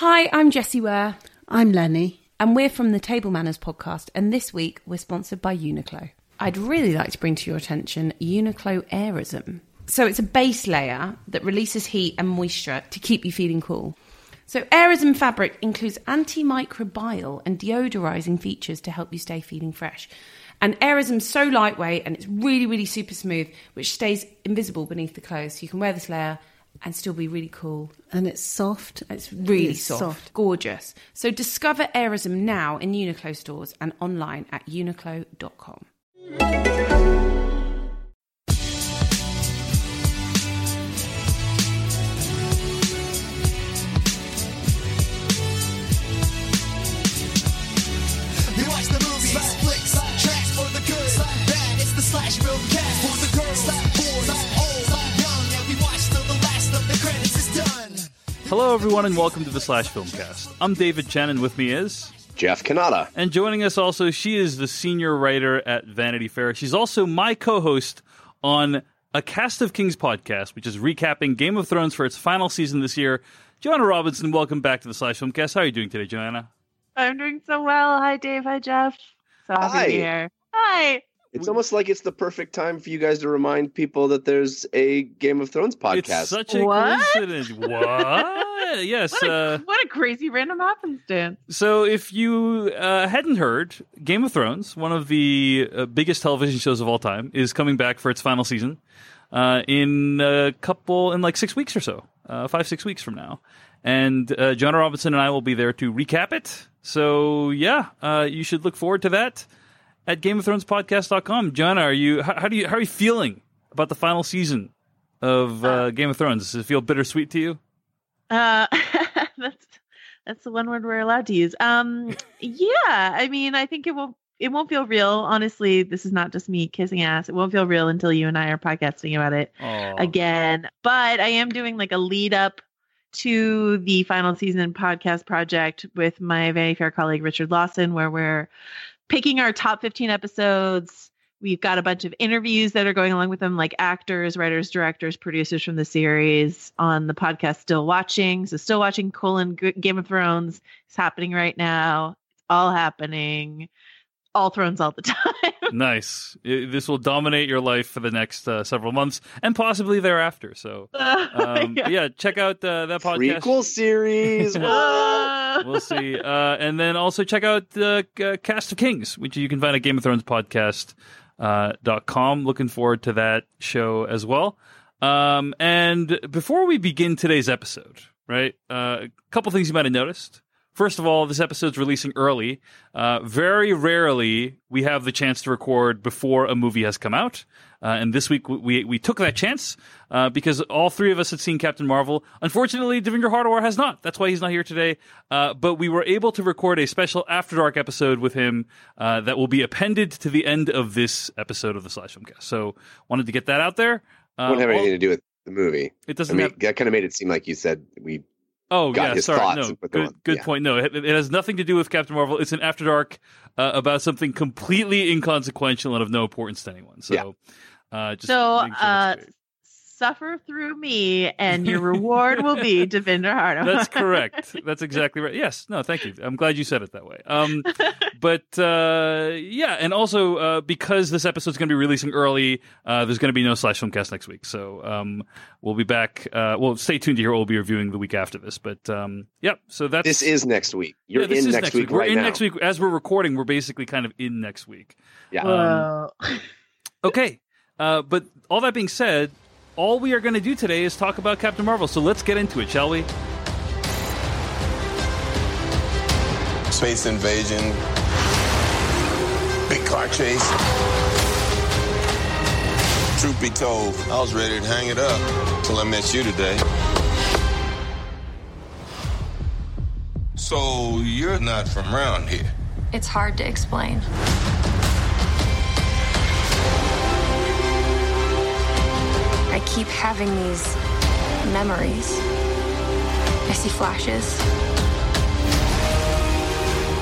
Hi, I'm Jessie Ware, I'm Lenny. and we're from the Table Manners podcast. And this week we're sponsored by Uniqlo. I'd really like to bring to your attention Uniqlo Airism. So it's a base layer that releases heat and moisture to keep you feeling cool. So Airism fabric includes antimicrobial and deodorizing features to help you stay feeling fresh. And Airism's so lightweight and it's really, really super smooth, which stays invisible beneath the clothes. So you can wear this layer and still be really cool. And it's soft. It's really It's soft, soft. gorgeous. So discover Airism now in Uniqlo stores and online at uniqlo.com. Hello, everyone, and welcome to the Slash Filmcast. I'm David Chen, and with me is, Jeff Cannata. and joining us also, she is the senior writer at Vanity Fair. She's also my co-host on a Cast of Kings podcast, which is recapping Game of Thrones for its final season this year. Joanna Robinson, welcome back to the Slash Filmcast. How are you doing today, Joanna? I'm doing so well. Hi, Dave. Hi, Jeff. So happy to Hi. be here. Hi. It's almost like it's the perfect time for you guys to remind people that there's a Game of Thrones podcast. It's such a What? coincidence. What? yes. What a, Uh, what a crazy random happenstance. So, if you uh, hadn't heard, Game of Thrones, one of the uh, biggest television shows of all time, is coming back for its final season uh, in a couple, in like six weeks or so, uh, five, six weeks from now. And uh, Joanna Robinson and I will be there to recap it. So, yeah, uh, you should look forward to that at GameOfThronespodcast.com. John, are you, how, how do you, how are you feeling about the final season of uh, Game of Thrones? Does it feel bittersweet to you? Uh, that's that's the one word we're allowed to use. Um, yeah. I mean, I think it won't it won't feel real. Honestly, this is not just me kissing ass. It won't feel real until you and I are podcasting about it again. But I am doing like a lead up to the final season podcast project with my Vanity Fair colleague Richard Lawson, where we're picking our top 15 episodes. We've got a bunch of interviews that are going along with them, like actors, writers, directors, producers from the series on the podcast Still Watching. So, Still Watching colon Game of Thrones is happening right now. It's all happening. All Thrones all the time. Nice. This will dominate your life for the next uh, several months and possibly thereafter. So, um, Yeah. yeah. check out uh, that podcast. Prequel series. Uh, We'll see. Uh, and then also check out the uh, Cast of Kings, which you can find at Game of Thrones podcast. Uh, dot com. Looking forward to that show as well. Um, and before we begin today's episode, right, uh, a couple things you might have noticed. First of all, this episode's releasing early. Uh, very rarely we have the chance to record before a movie has come out. Uh, and this week we we took that chance uh, because all three of us had seen Captain Marvel. Unfortunately, Devindra Hardawar has not. That's why he's not here today. Uh, but we were able to record a special After Dark episode with him uh, that will be appended to the end of this episode of the Slash Filmcast. So wanted to get that out there. Uh, Won't have anything to do with the movie. it doesn't mean, have that kind of made it seem like you said we. Oh got yeah, his sorry. thoughts No, and put them good, on- good yeah. point. No, it, it has nothing to do with Captain Marvel. It's an After Dark uh, about something completely inconsequential and of no importance to anyone. So, Yeah. uh, just so sure uh, that's straight. Suffer through me, and your reward will be Devindra Hardawar. That's correct. That's exactly right. Yes. No, thank you. I'm glad you said it that way. Um, but uh, yeah, and also uh, because this episode's going to be releasing early, uh, there's going to be no slash filmcast next week. So um, we'll be back. Uh, well, stay tuned to hear what we'll be reviewing the week after this. But um, yep. So that's This is next week. You're Yeah, this in is next, week, We're right in now. next week as we're recording. We're basically kind of in next week. Yeah. Whoa. Okay, uh, but all that being said, all we are going to do today is talk about Captain Marvel. So let's get into it, shall we? Space invasion, big car chase. Truth be told, I was ready to hang it up till I met you today. So you're not from around here. It's hard to explain. Keep having these memories. I see flashes.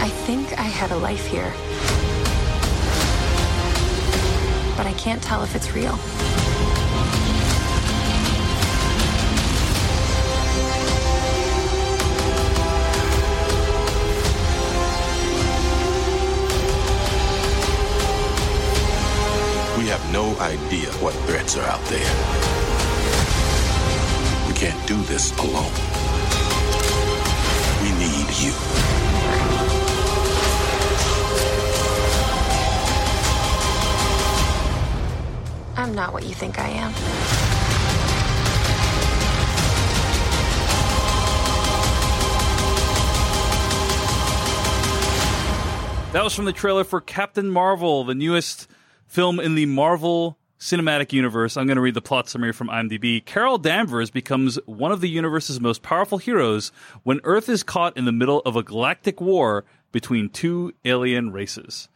I think I had a life here. But I can't tell if it's real. What threats are out there. We can't do this alone. We need you. I'm not what you think I am. That was from the trailer for Captain Marvel, the newest film in the Marvel Cinematic Universe. I'm going to read the plot summary from IMDb. Carol Danvers becomes one of the universe's most powerful heroes when Earth is caught in the middle of a galactic war between two alien races.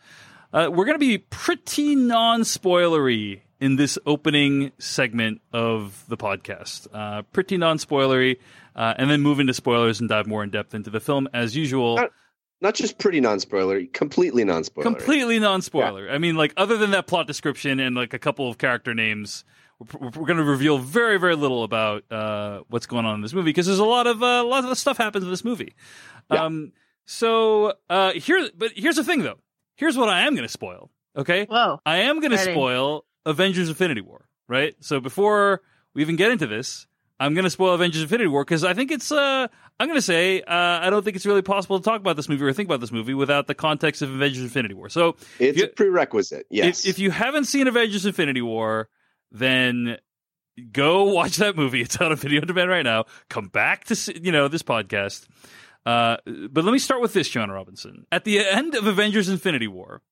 Uh, we're going to be pretty non spoilery in this opening segment of the podcast. Uh, pretty non spoilery, uh, and then move into spoilers and dive more in depth into the film as usual. Not, not just pretty non-spoiler, completely non-spoiler. completely non-spoiler. I mean, like other than that plot description and like a couple of character names, we're, we're going to reveal very, very little about uh, what's going on in this movie because there's a lot of uh, a lot of stuff happens in this movie. Yeah. Um, so uh, here, but here's the thing, though. Here's what I am going to spoil. Okay, Whoa. I am going to spoil Avengers: Infinity War. Right. So before we even get into this. I'm going to spoil Avengers: Infinity War because I think it's. Uh, I'm going to say uh, I don't think it's really possible to talk about this movie or think about this movie without the context of Avengers: Infinity War. So It's you- a prerequisite. Yes. if, if you haven't seen Avengers: Infinity War, then go watch that movie. It's out on video on demand right now. Come back to see- you know this podcast. Uh, but let me start with this, Joanna Robinson. At the end of Avengers: Infinity War,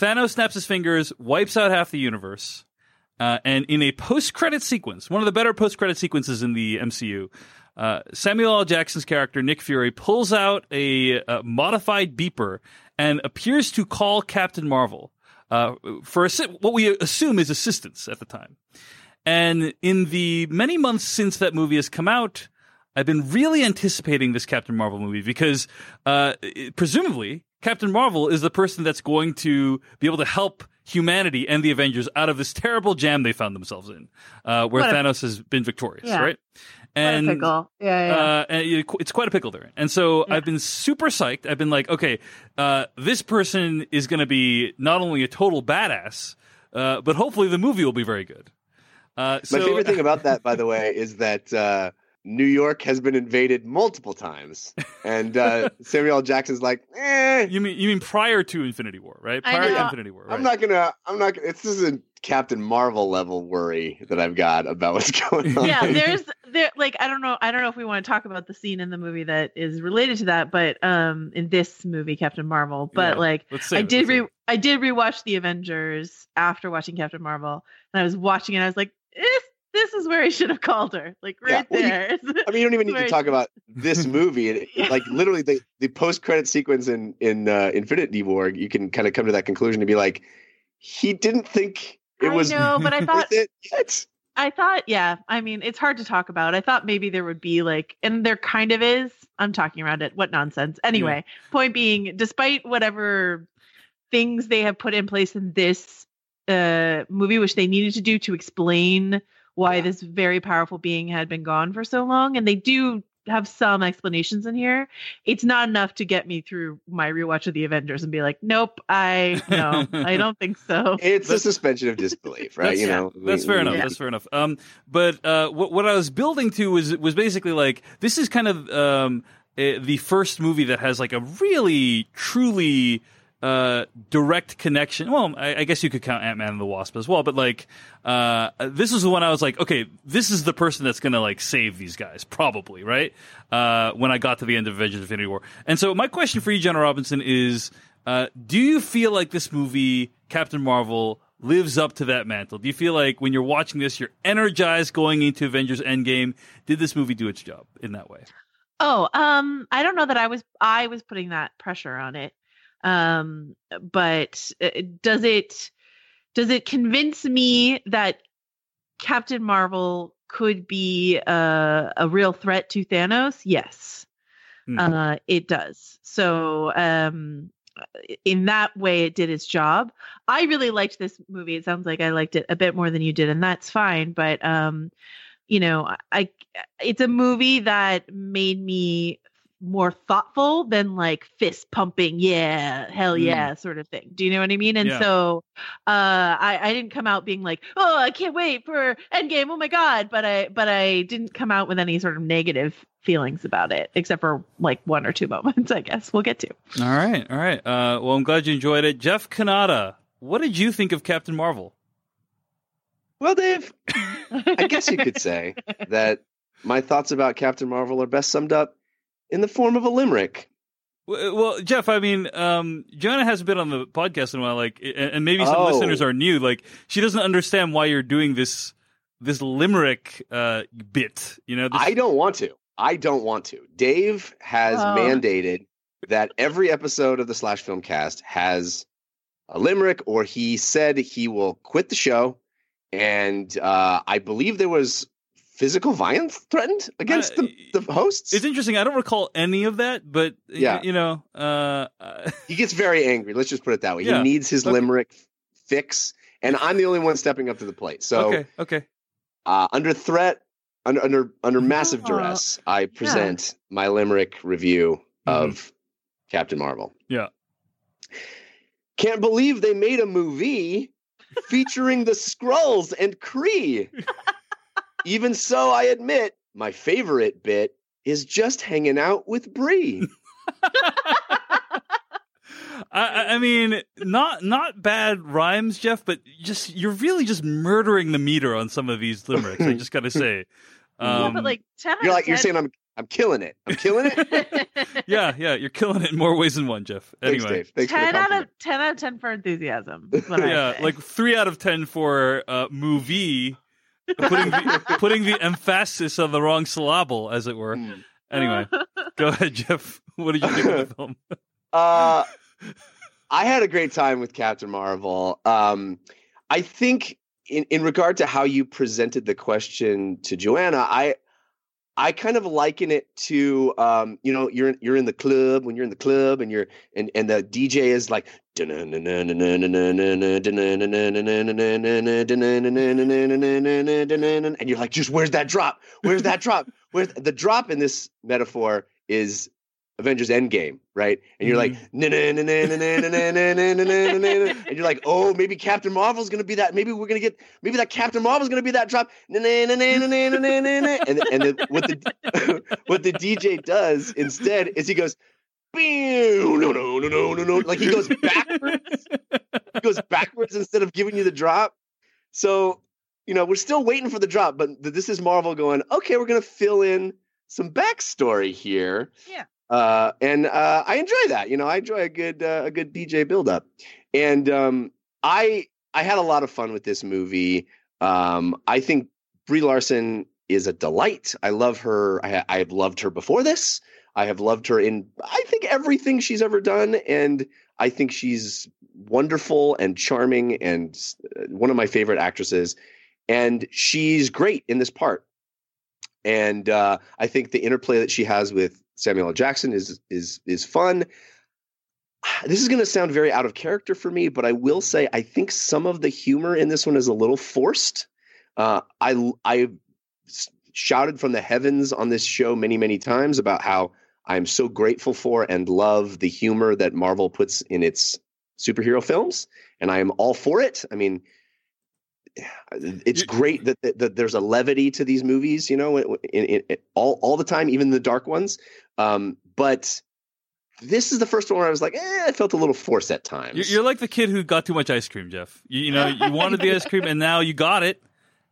Thanos snaps his fingers, wipes out half the universe, uh, and in a post-credit sequence, one of the better post-credit sequences in the MCU, uh, Samuel L. Jackson's character Nick Fury pulls out a, uh modified beeper and appears to call Captain Marvel uh, for assi- what we assume is assistance at the time. And in the many months since that movie has come out, I've been really anticipating this Captain Marvel movie because uh, it- presumably Captain Marvel is the person that's going to be able to help humanity and the Avengers out of this terrible jam they found themselves in, uh, where What a- Thanos has been victorious, Yeah. right? What a And pickle. Yeah, yeah. uh, and it's quite a pickle there. And so Yeah. I've been super psyched. I've been like, okay, uh, this person is going to be not only a total badass, uh, but hopefully the movie will be very good. Uh, My favorite thing about that, by the way, is that uh, New York has been invaded multiple times, and uh, Samuel L. Jackson's like, eh, you mean you mean prior to Infinity War, right? I Prior to. Infinity War, right? I'm not gonna, I'm not. gonna- This isn't Captain Marvel level worry that I've got about what's going on. yeah there's there like i don't know i don't know if we want to talk about the scene in the movie that is related to that but um in this movie captain marvel but Yeah. like i it, did re i did rewatch the avengers after watching captain marvel and i was watching it i was like this is where i should have called her like Yeah, right you- there I mean, you don't even need to talk about this movie. Yeah. Like literally, the the post credit sequence in in uh, Infinity War, you can kind of come to that conclusion to be like, he didn't think it I was know, but I thought it. I thought, yeah. I mean, it's hard to talk about. I thought maybe there would be like, and there kind of is. I'm talking around it. What nonsense. Anyway, point being, despite whatever things they have put in place in this uh, movie, which they needed to do to explain why Yeah. this very powerful being had been gone for so long, and they do have some explanations in here. It's not enough to get me through my rewatch of the Avengers and be like, nope, I no, I don't think so. It's a suspension of disbelief, right? That's- You know, That's we- fair we- enough. Yeah. That's fair enough. Um, but uh, what what I was building to was was basically like this is kind of um eh, the first movie that has like a really truly uh direct connection. Well, I, I guess you could count Ant Man and the Wasp as well, but like uh this is the one I was like, okay, this is the person that's gonna like save these guys, probably, right? Uh, when I got to the end of Avengers: Infinity War, and so my question for you, Joanna Robinson, is. Uh, do you feel like this movie, Captain Marvel, lives up to that mantle? Do you feel like when you're watching this, you're energized going into Avengers Endgame? Did this movie do its job in that way? Oh, um, I don't know that I was I was putting that pressure on it. Um, but uh, does it does it convince me that Captain Marvel could be a, a real threat to Thanos? Yes. Hmm. Uh, it does. So, um, in that way, it did its job. I really liked this movie. It sounds like I liked it a bit more than you did, and that's fine. But um, you know, I it's a movie that made me more thoughtful than like fist pumping, yeah, hell Mm. yeah, sort of thing. Do you know what I mean? And Yeah. so uh I, I didn't come out being like, oh, I can't wait for Endgame, oh my god. But I but I didn't come out with any sort of negative feelings about it, except for like one or two moments, I guess. We'll get to. All right, all right. Uh, well, I'm glad you enjoyed it, Jeff Cannata. What did you think of Captain Marvel? Well, Dave, I guess you could say that my thoughts about Captain Marvel are best summed up in the form of a limerick. Well, well, Jeff, I mean, um, Joanna hasn't been on the podcast in a while, like, and and maybe some Oh. listeners are new. Like, she doesn't understand why you're doing this this limerick uh, bit. You know, this, I don't want to. I don't want to. Dave has Oh. mandated that every episode of the Slash Film Cast has a limerick, or he said he will quit the show. And uh, I believe there was physical violence threatened against Uh, the, the hosts. it's interesting. I don't recall any of that, but Yeah. you know, uh, uh, he gets very angry. Let's just put it that way. Yeah. He needs his Okay. limerick fix, and I'm the only one stepping up to the plate. So, okay, okay. uh, under threat, under under under massive duress, I present my limerick review of Captain Marvel. Mm-hmm. Yeah. Can't believe they made a movie featuring the Skrulls and Kree. Even so, I admit my favorite bit is just hanging out with Brie. I, I- I mean, not not bad rhymes, Jeff, but just you're really just murdering the meter on some of these limericks. I just got to say, yeah, um, but like 10 You're like of you're saying I'm I'm killing it. I'm killing it. yeah, yeah, you're killing it in more ways than one, Jeff. Thanks, Anyway, Dave. Thanks 10 out of 10 out of 10 for enthusiasm. is what I yeah, like three out of ten for uh, movie, putting the, putting the emphasis on the wrong syllable, as it were. Mm. Anyway, go ahead, Jeff. What did you think of the film? Uh, I had a great time with Captain Marvel. Um, I think in, in regard to how you presented the question to Joanna, I I kind of liken it to um, you know you're you're in the club when you're in the club and you're and and the DJ is like and you're like just where's that drop? Where's that drop? Where's the drop in this metaphor is Avengers Endgame, right? And you're like, and you're like, oh, maybe Captain Marvel's gonna be that. Maybe we're gonna get, maybe that Captain Marvel's gonna be that drop. And and what the what the DJ does instead is he goes, no, no, no, no, no, no, like he goes backwards, he goes backwards instead of giving you the drop. So you know, we're still waiting for the drop, but this is Marvel going, okay, we're gonna fill in some backstory here. Yeah. Uh, and uh, I enjoy that. You know, I enjoy a good uh, a good DJ buildup, and um, I I had a lot of fun with this movie. Um, I think Brie Larson is a delight. I love her. I, I have loved her before this. I have loved her in I think everything she's ever done, and I think she's wonderful and charming and uh, one of my favorite actresses. And she's great in this part. And uh, I think the interplay that she has with Samuel L. Jackson is is is fun. This is going to sound very out of character for me, but I will say I think some of the humor in this one is a little forced. Uh, I I shouted from the heavens on this show many many times about how I'm so grateful for and love the humor that Marvel puts in its superhero films, and I am all for it. I mean, it's great that, that, that there's a levity to these movies, you know, in, in, in- all all the time, even the dark ones. Um, but this is the first one where I was like, eh, I felt a little forced at times. You're, you're like the kid who got too much ice cream, Jeff. You, you know, you wanted the ice cream, and now you got it,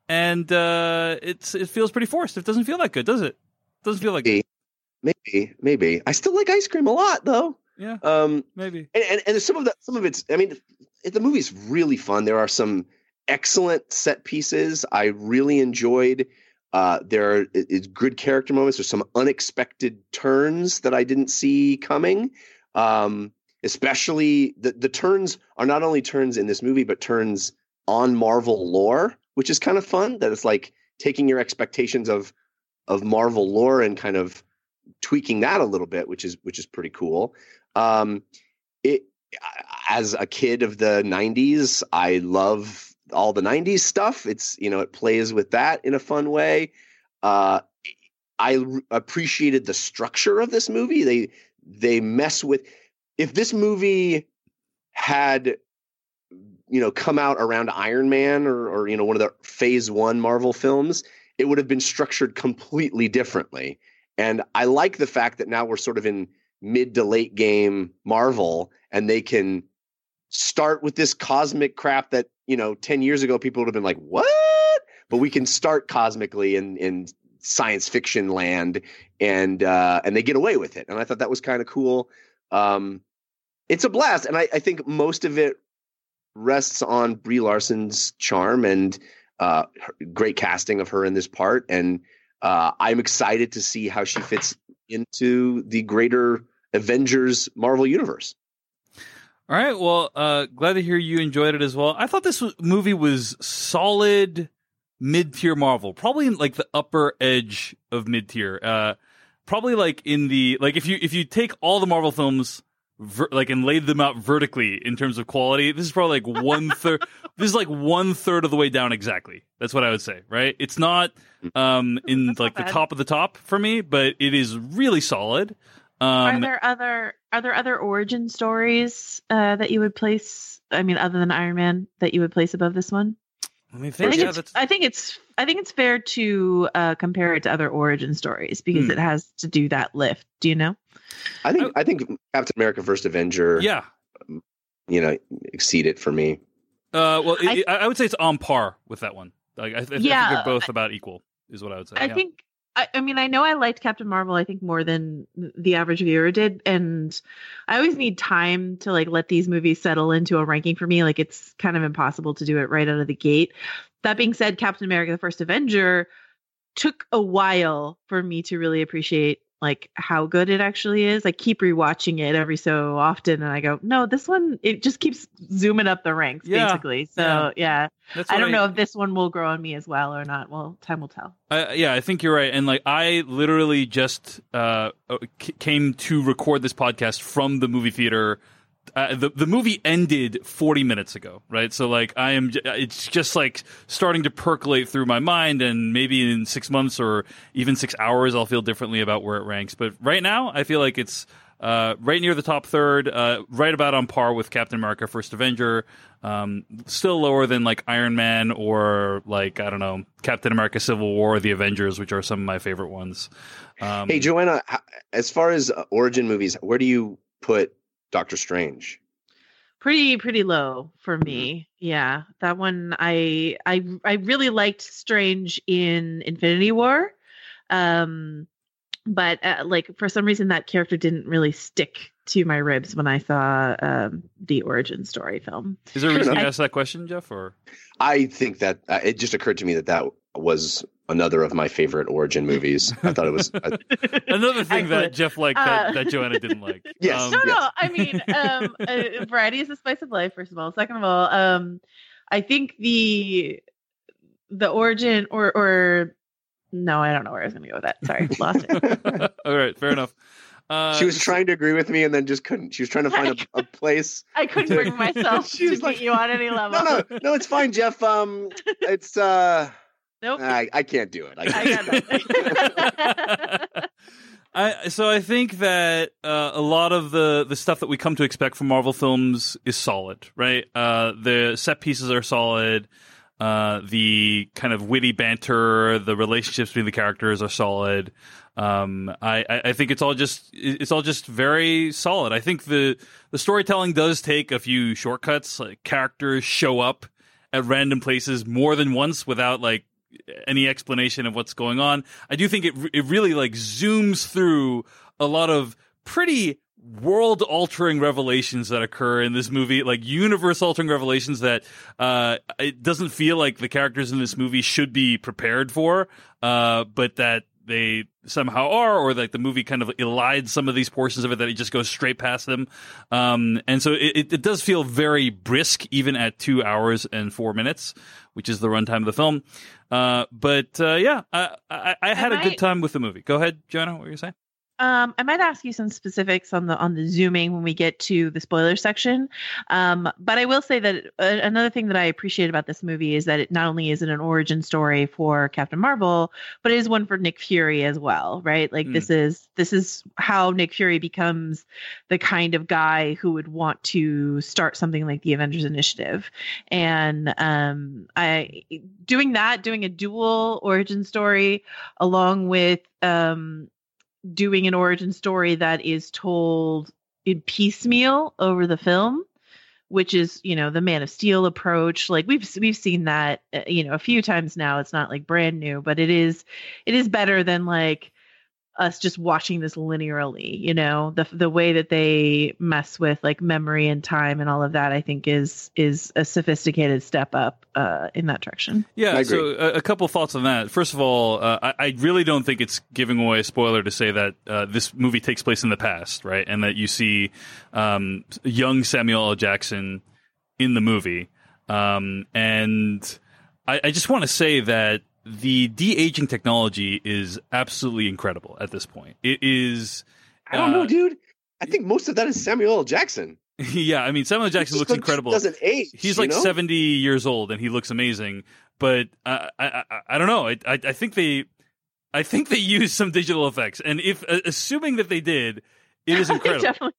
and uh, it's it feels pretty forced. It doesn't feel that good, does it? Doesn't feel like maybe, maybe, maybe. I still like ice cream a lot, though. yeah, Um, maybe. and, and and some of the some of it's i mean it, the movie's really fun there are some excellent set pieces. I really enjoyed uh there are good character moments. There's some unexpected turns that i didn't see coming. Um especially the the turns are not only turns in this movie but turns on marvel lore which is kind of fun that it's like taking your expectations of of marvel lore and kind of tweaking that a little bit which is which is pretty cool. Um it as a kid of the 90s i love all the 90s stuff it's you know it plays with that in a fun way uh I r- appreciated the structure of this movie. They they mess with if this movie had you know come out around Iron Man or or you know one of the Phase One Marvel films, it would have been structured completely differently. And I like the fact that now we're sort of in mid to late game Marvel, and they can start with this cosmic crap that you know 10 years ago people would have been like what? But we can start cosmically in in science fiction land and uh and they get away with it. And i thought that was kind of cool. Um it's a blast. And i i think most of it rests on brie larson's charm and uh her- great casting of her in this part. And uh i'm excited to see how she fits into the greater avengers marvel universe All right. Well, uh, glad to hear you enjoyed it as well. I thought this was, movie was solid mid tier Marvel, probably in like the upper edge of mid tier. Uh, probably like in the like if you if you take all the Marvel films. Ver- like and laid them out vertically in terms of quality. This is probably like one third. this is like one third of the way down exactly. That's what I would say. Right? It's not um in That's like the bad. top of the top for me, but it is really solid. Um, are there other are there other origin stories uh, that you would place? I mean, other than Iron Man, that you would place above this one? let me I think. think, Yeah, it's, I think it's I think it's fair to uh, compare it to other origin stories because Hmm. it has to do that lift. Do you know? I think I think Captain America: First Avenger, yeah. you know, exceed it for me. Uh, well, I- it, I, I would say it's on par with that one. Like, I, I, think Yeah, they're both about equal, is what I would say. I yeah. think. I, I mean, I know I liked Captain Marvel. I think more than the average viewer did, and I always need time to like let these movies settle into a ranking for me. Like it's kind of impossible to do it right out of the gate. That being said, Captain America: The First Avenger took a while for me to really appreciate like how good it actually is. I keep rewatching it every so often, and I go, no, this one it just keeps zooming up the ranks, Yeah, basically. So yeah. yeah, I don't know if this one will grow on me as well or not. Well, time will tell. I, yeah, I think you're right. And like, I literally just uh, uh, c- came to record this podcast from the movie theater. Uh, the the movie ended 40 minutes ago, right? So like, I am. It's just like starting to percolate through my mind, and maybe in six months or even six hours, I'll feel differently about where it ranks. But right now, I feel like it's uh, right near the top third, uh, right about on par with Captain America: First Avenger. Um, still lower than like Iron Man or like I don't know Captain America: Civil War, The Avengers, which are some of my favorite ones. Um, Hey, Joanna, as far as uh, origin movies, where do you put Doctor Strange? pretty pretty low for me yeah that one i i i really liked strange in infinity war um but uh, like for some reason that character didn't really stick to my ribs when i saw um the origin story film is there a reason you enough. asked that question, Jeff? Or I think that uh, it just occurred to me that that was another of my favorite origin movies. I thought it was. uh, another thing that Excellent. Jeff liked that, Uh, that Joanna didn't like? Yes. Um, no yes. no i mean um uh, variety is the spice of life first of all second of all um i think the the origin or or no i don't know where i was gonna go with that sorry lost it All right, fair enough. Uh, she was trying to agree with me and then just couldn't. She was trying to find a, a place. I couldn't bring myself She to was get like, you on any level. No, no, no. It's fine, Jeff. Um, it's uh, Nope. I, I can't do it. I I got I, so I think that uh, a lot of the, the stuff that we come to expect from Marvel films is solid, right? Uh, the set pieces are solid. Uh, the kind of witty banter, the relationships between the characters are solid. Um, I, I think it's all just it's all just very solid. I think the the storytelling does take a few shortcuts. Like characters show up at random places more than once without like any explanation of what's going on. I do think it it really like zooms through a lot of pretty world altering revelations that occur in this movie, like universe altering revelations that uh it doesn't feel like the characters in this movie should be prepared for, uh, but that they somehow are, or like the movie kind of elides some of these portions of it that it just goes straight past them. Um, and so it, it, does feel very brisk, even at two hours and four minutes, which is the runtime of the film. Uh, but uh, yeah, I, I, I had a good time with the movie. Go ahead, Joanna. What were you saying? Um, I might ask you some specifics on the on the zooming when we get to the spoiler section. Um, but I will say that uh, another thing that I appreciate about this movie is that it not only is it an origin story for Captain Marvel, but it is one for Nick Fury as well, right? Like this is this is how Nick Fury becomes the kind of guy who would want to start something like the Avengers Initiative, and um, I doing that, doing a dual origin story along with um doing an origin story that is told in piecemeal over the film which is you know the man of steel approach. Like we've we've seen that uh, you know a few times now. It's not like brand new but it is it is better than like us just watching this linearly you know the the way that they mess with like memory and time and all of that i think is is a sophisticated step up uh in that direction Yeah, so a, a couple thoughts on that. First of all, uh, I, I really don't think it's giving away a spoiler to say that uh, this movie takes place in the past, right? And that you see um, young Samuel L. Jackson in the movie. Um, and I, I just want to say that the de aging technology is absolutely incredible at this point. It is. I don't know, uh, dude. I think most of that is Samuel L. Jackson. yeah, I mean, Samuel L. Jackson looks like incredible. Doesn't age. He's you like know? 70 years old and he looks amazing. But uh, I, I, I don't know. I, I, I think they, I think they used some digital effects. And if, uh, assuming that they did, it is incredible. Definitely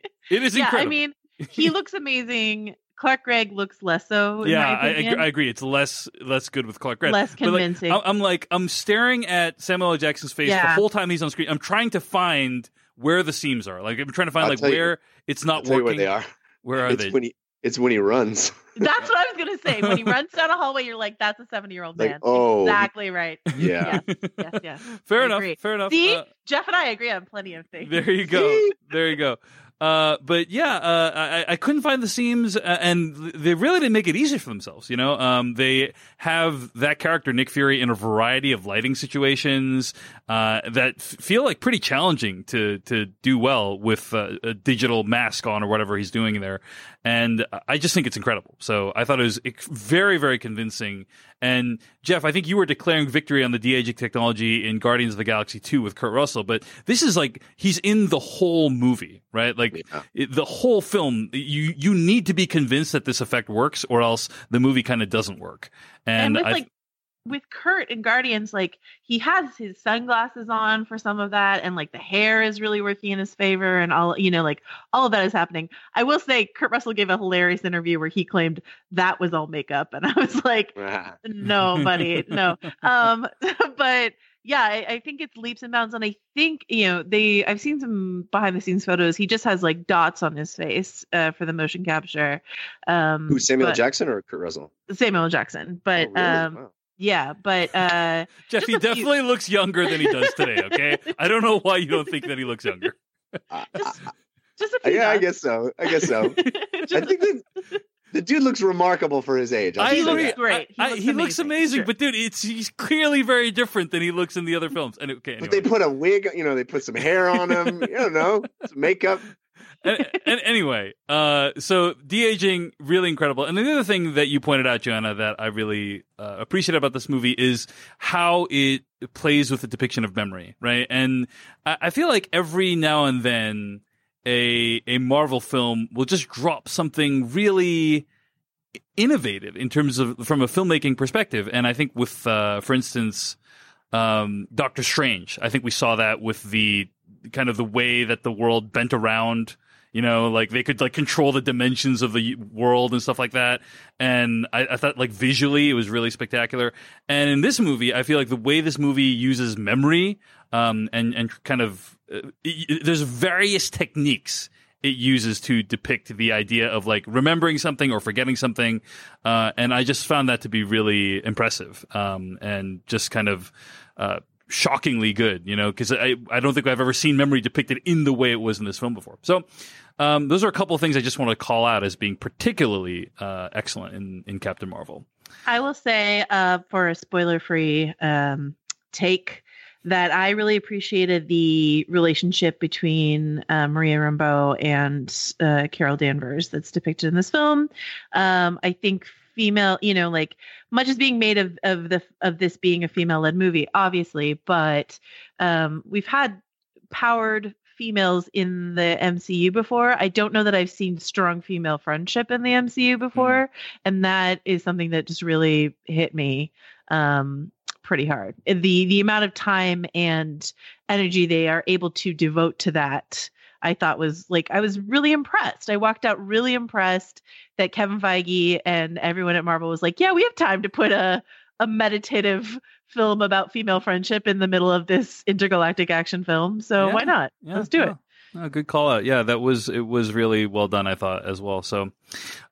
did. it is yeah incredible. i mean he looks amazing clark gregg looks less so in yeah, my I, I, agree- I agree. It's less, less good with Clark Gregg. Less But, like, convincing. I- I'm like, I'm staring at Samuel L. Jackson's face the whole time he's on screen. I'm trying to find where the seams are. Like, I'm trying to find I'll like tell you- where it's I'll not tell you working. where they are. Where are it's they? when he it's when he runs. that's what i was gonna say when he runs down a hallway you're like that's a 70 year old Like, man oh. exactly right Yeah. yes yes yes Fair I enough. agree. Fair enough. see Uh, jeff and i agree on plenty of things There you go. There you go. Uh, but yeah, uh, I, I couldn't find the seams, uh, and they really didn't make it easy for themselves. You know, um, they have that character Nick Fury in a variety of lighting situations uh, that f- feel like pretty challenging to to do well with uh, a digital mask on or whatever he's doing there. And I just think it's incredible. So I thought it was very, very convincing. And Jeff, I think you were declaring victory on the de-aging technology in Guardians of the Galaxy 2 with Kurt Russell, but this is like he's in the whole movie, right? Like Yeah. it, the whole film. You you need to be convinced that this effect works, or else the movie kind of doesn't work. and And, with I, like with Kurt and Guardians, like he has his sunglasses on for some of that, and like the hair is really working in his favor, and all you know, like all of that is happening. I will say, Kurt Russell gave a hilarious interview where he claimed that was all makeup, and I was like, Ah, no, buddy, no. Um, but yeah, I, I think it's leaps and bounds, and I think you know they. I've seen some behind the scenes photos. He just has like dots on his face uh, for the motion capture. Um, Who Samuel but- Jackson or Kurt Russell? Samuel Jackson, but Oh, really? um, Wow. Yeah, but uh, Jeff, he a few- definitely looks younger than he does today. Okay, I don't know why you don't think that he looks younger. Just, just a I- few. yeah, I guess so. I guess so. Just I a- think that the dude looks remarkable for his age. I'll I looks that. great. He I- I- looks He looks amazing, amazing, sure. but dude, it's he's clearly very different than he looks in the other films. And okay, But they put a wig, you know, they put some hair on him. I don't know, some makeup. And, and anyway, uh, so de aging really incredible. And the other thing that you pointed out, Joanna, that I really uh, appreciate about this movie is how it plays with the depiction of memory, right? And I, I feel like every now and then a a Marvel film will just drop something really innovative in terms of from a filmmaking perspective. And I think with, uh, for instance, um, Doctor Strange, I think we saw that with the kind of the way that the world bent around. You know, like they could like control the dimensions of the world and stuff like that. And I, I thought like visually it was really spectacular. And in this movie, I feel like the way this movie uses memory, um, and and kind of uh, it- there's various techniques it uses to depict the idea of like remembering something or forgetting something. Uh, and I just found that to be really impressive um, and just kind of uh, shockingly good, you know, because I, I don't think I've ever seen memory depicted in the way it was in this film before. So um, those are a couple of things I just want to call out as being particularly uh, excellent in, in Captain Marvel. I will say, uh, for a spoiler-free um, take, that I really appreciated the relationship between uh, Maria Rambeau and uh, Carol Danvers that's depicted in this film. Um, I think female, you know, like much is being made of of the of this being a female-led movie, obviously, but um, we've had powered females in the MCU before. I don't know that I've seen strong female friendship in the MCU before, and that is something that just really hit me um, pretty hard. The the amount of time and energy they are able to devote to that, I thought was like I was really impressed. I walked out really impressed that Kevin Feige and everyone at Marvel was like, "Yeah, we have time to put a a meditative film about female friendship in the middle of this intergalactic action film. So Yeah. why not? Yeah, Let's do yeah. it." Oh, good call out. Yeah, that was it was really well done. I thought as well. So,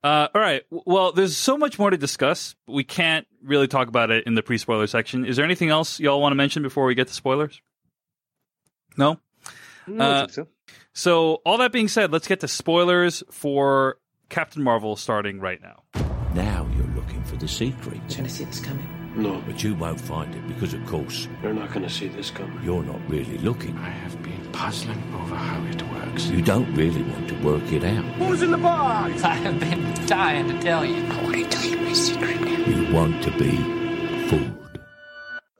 uh, all right. Well, there's so much more to discuss. We can't really talk about it in the pre-spoiler section. Is there anything else y'all want to mention before we get to spoilers? No. No, I Uh, think so. So, all that being said, let's get to spoilers for Captain Marvel starting right now. Now you're looking for the secret. You're gonna see this coming. No, But you won't find it because, of course, you're not going to see this coming. you're not really looking. I have been puzzling over how it works. You don't really want to work it out. Who's in the box? I have been dying to tell you. I want to tell you my secret. Now. You want to be fooled.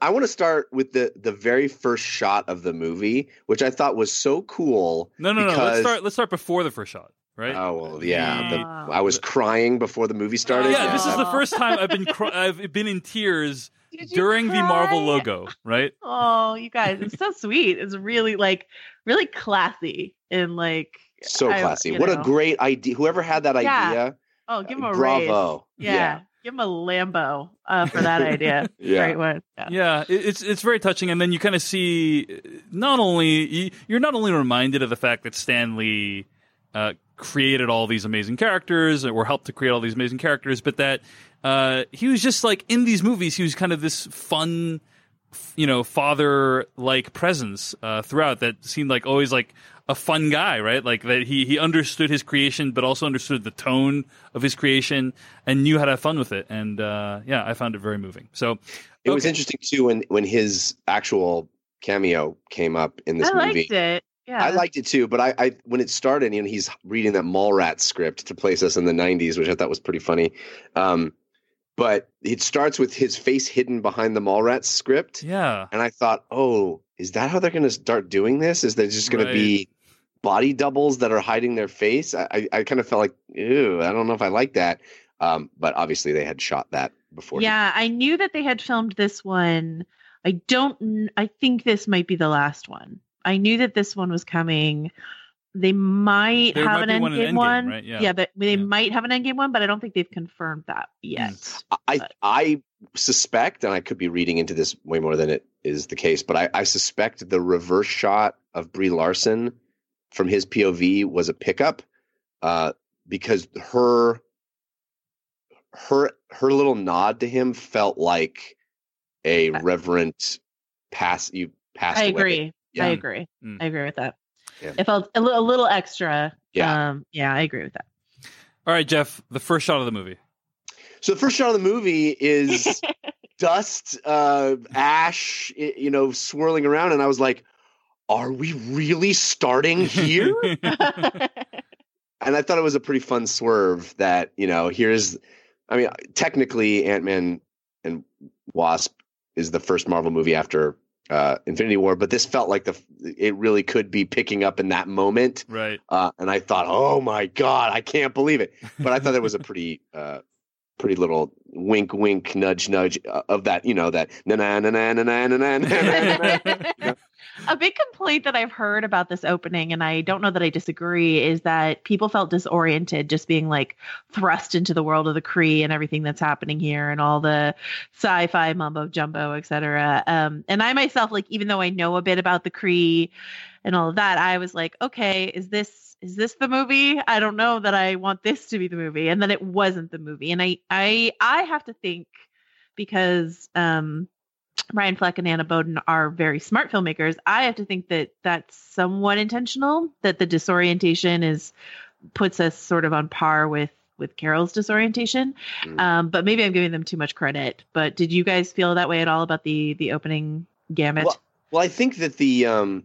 I want to start with the the very first shot of the movie, which I thought was so cool. No, no, no. Let's start. Let's start before the first shot. Right. Oh well, yeah. The, Yeah. I was crying before the movie started. yeah, this is the first time I've been cr- I've been in tears Did you during the Marvel logo. Right. Oh, you guys, it's so sweet. It's really like really classy and like so classy. you What a great idea! Whoever had that Yeah. idea, oh, give him a raise. bravo. Yeah. Give him a Lambo uh, for that idea. Yeah. Great one. Yeah. Yeah, it's it's very touching, and then you kind of see uh, not only you- you're not only reminded of the fact that Stan Lee uh, created all these amazing characters or helped to create all these amazing characters, but that uh, he was just like in these movies, he was kind of this fun, you know, father like presence uh, throughout that seemed like always like a fun guy, right? Like that he he understood his creation, but also understood the tone of his creation and knew how to have fun with it. And uh, yeah, I found it very moving. So It was interesting too when when his actual cameo came up in this I movie. liked it. Yeah. I liked it too, but I, I when it started, you know, he's reading that Mallrats script to place us in the '90s, which I thought was pretty funny. Um, but it starts with his face hidden behind the Mallrats script, yeah. and I thought, oh, is that how they're going to start doing this? Is there just going Right. to be body doubles that are hiding their face? I, I, I kind of felt like, ew, I don't know if I like that. Um, but obviously, they had shot that before. Yeah, I knew that they had filmed this one. I don't. I think this might be the last one. I knew that this one was coming. They might There have might an be one in endgame Endgame, one. right? Yeah. yeah, but they Yeah. might have an endgame one, but I don't think they've confirmed that yet. I But- I suspect, and I could be reading into this way more than it is the case, but I, I suspect the reverse shot of Brie Larson from his POV was a pickup, uh, because her her her little nod to him felt like a reverent pass. You passed. I away. agree. Yeah. I agree. Mm. I agree with that. Yeah. It felt a, li- a little extra. Yeah. Um, yeah, I agree with that. All right, Jeff, the first shot of the movie. So the first shot of the movie is dust, uh, ash, you know, swirling around, and I was like, "Are we really starting here?" and I thought it was a pretty fun swerve that you know here's, I mean, technically Ant Man and Wasp is the first Marvel movie after uh, Infinity War, but this felt like the it really could be picking up in that moment, right. uh, and I thought, oh my god, I can't believe it. But I thought it was a pretty. Uh, Pretty little wink, wink, nudge, nudge uh, of that, you know, that na na na na na na na na na na. A big complaint that I've heard about this opening, and I don't know that I disagree, is that people felt disoriented just being like thrust into the world of the Kree and everything that's happening here and all the sci-fi mumbo jumbo, etc. Um, and I myself, like, even though I know a bit about the Kree and all of that, I was like, okay, is this is this the movie? I don't know that I want this to be the movie, and then it wasn't the movie, and I I I have to think because um Ryan Fleck and Anna Boden are very smart filmmakers. I have to think that that's somewhat intentional. That the disorientation is puts us sort of on par with with Carol's disorientation. Mm. Um, but maybe I'm giving them too much credit. But did you guys feel that way at all about the the opening gambit? Well, well, I think that the um,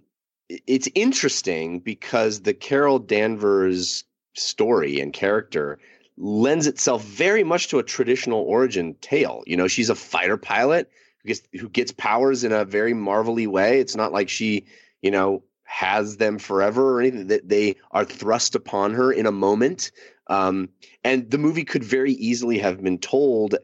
it's interesting because the Carol Danvers story and character lends itself very much to a traditional origin tale. You know, she's a fighter pilot who gets who gets powers in a very marvelly way. It's not like she, you know, has them forever or anything that they are thrust upon her in a moment. Um, and the movie could very easily have been told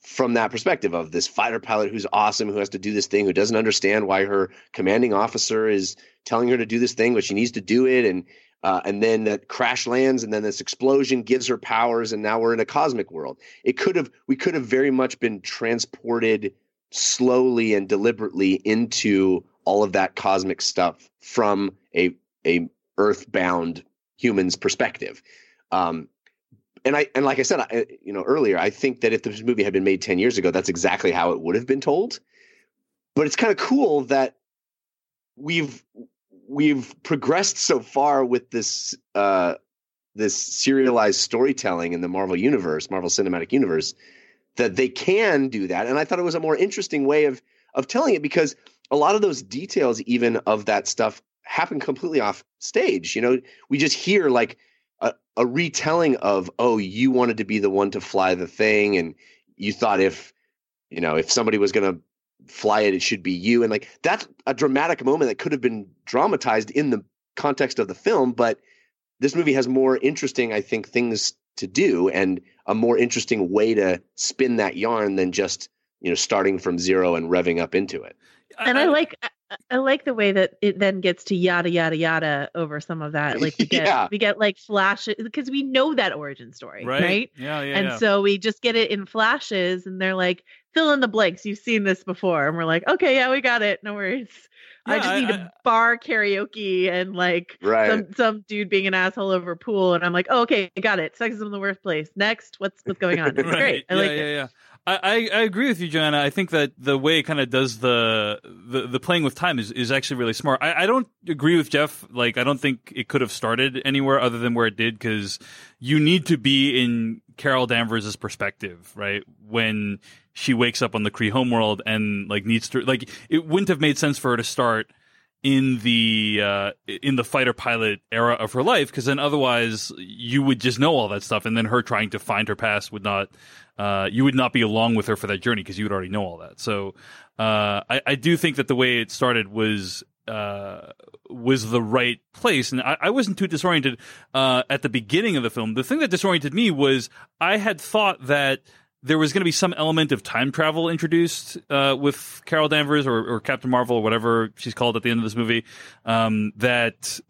from that perspective of this fighter pilot who's awesome who has to do this thing who doesn't understand why her commanding officer is telling her to do this thing but she needs to do it. And uh, and then that crash lands and then this explosion gives her powers and now we're in a cosmic world. It could have we could have very much been transported slowly and deliberately into all of that cosmic stuff from a a earthbound human's perspective. Um and i and like i said I, you know earlier i think that if this movie had been made 10 years ago that's exactly how it would have been told. But it's kind of cool that we've we've progressed so far with this uh this serialized storytelling in the Marvel universe, Marvel Cinematic Universe, that they can do that. And I thought it was a more interesting way of of telling it because a lot of those details, even of that stuff, happen completely off stage. You know, we just hear like a, a retelling of, oh, you wanted to be the one to fly the thing, and you thought if you know if somebody was to fly it, it should be you. And like that's a dramatic moment that could have been dramatized in the context of the film, but this movie has more interesting, I think, things to do and a more interesting way to spin that yarn than just you know starting from zero and revving up into it. and I like I- I like the way that it then gets to yada yada yada over some of that. Like we get Yeah. we get like flashes because we know that origin story, right? Yeah, yeah, and yeah. so we just get it in flashes, and they're like, fill in the blanks. You've seen this before, and we're like, okay, yeah, we got it. No worries. I just I- need a bar karaoke and like Right. some some dude being an asshole over pool, and I'm like, oh, okay, I got it. Sexism in the workplace. Next, what's what's going on? It's great. I yeah, like yeah, it. yeah. I, I, I agree with you, Joanna. I think that the way it kind of does the, the the playing with time is, is actually really smart. I, I don't agree with Jeff. Like, I don't think it could have started anywhere other than where it did because you need to be in Carol Danvers' perspective, right? When she wakes up on the Kree homeworld and like needs to like it wouldn't have made sense for her to start in the uh, in the fighter pilot era of her life because then otherwise you would just know all that stuff. And then her trying to find her past would not uh, you would not be along with her for that journey because you would already know all that. So uh, I, I do think that the way it started was uh, was the right place. And I, I wasn't too disoriented uh, at the beginning of the film. The thing that disoriented me was I had thought that there was going to be some element of time travel introduced uh, with Carol Danvers or, or Captain Marvel or whatever she's called at the end of this movie. Um, that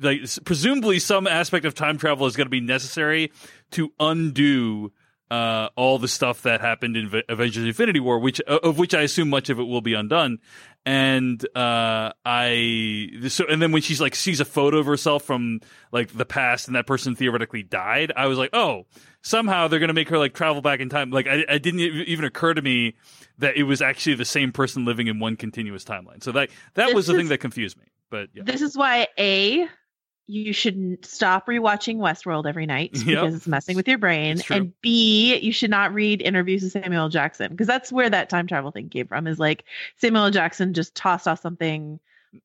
like presumably some aspect of time travel is going to be necessary to undo uh, all the stuff that happened in V- Avengers: Infinity War, which of which I assume much of it will be undone. And uh, I so and then when she's like sees a photo of herself from like the past and that person theoretically died, I was like, oh, somehow they're gonna make her like travel back in time. Like I, I didn't even occur to me that it was actually the same person living in one continuous timeline. So that that This was the thing that confused me. But yeah. This is why a you should stop rewatching Westworld every night Yep. because it's messing with your brain. And B, you should not read interviews with Samuel Jackson because that's where that time travel thing came from. Is like Samuel Jackson just tossed off something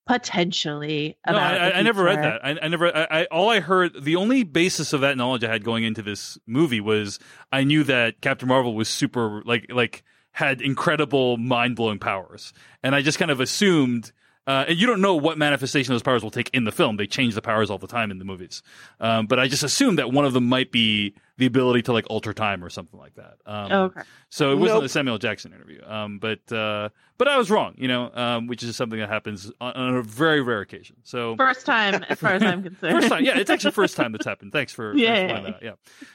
potentially No. I, I, I never read that. I, I never. I, all I heard. The only basis of that knowledge I had going into this movie was I knew that Captain Marvel was super like like had incredible mind blowing powers, and I just kind of assumed. Uh, and you don't know what manifestation those powers will take in the film. They change the powers all the time in the movies. Um, but I just assumed that one of them might be the ability to like alter time or something like that. Um, Okay. So it wasn't Nope. a Samuel Jackson interview. Um, but uh, but I was wrong, you know, um, which is something that happens on, on a very rare occasion. So First time, as far as I'm concerned. First time, yeah, it's actually first time that's happened. Thanks for, for Yay. explaining that. Yeah.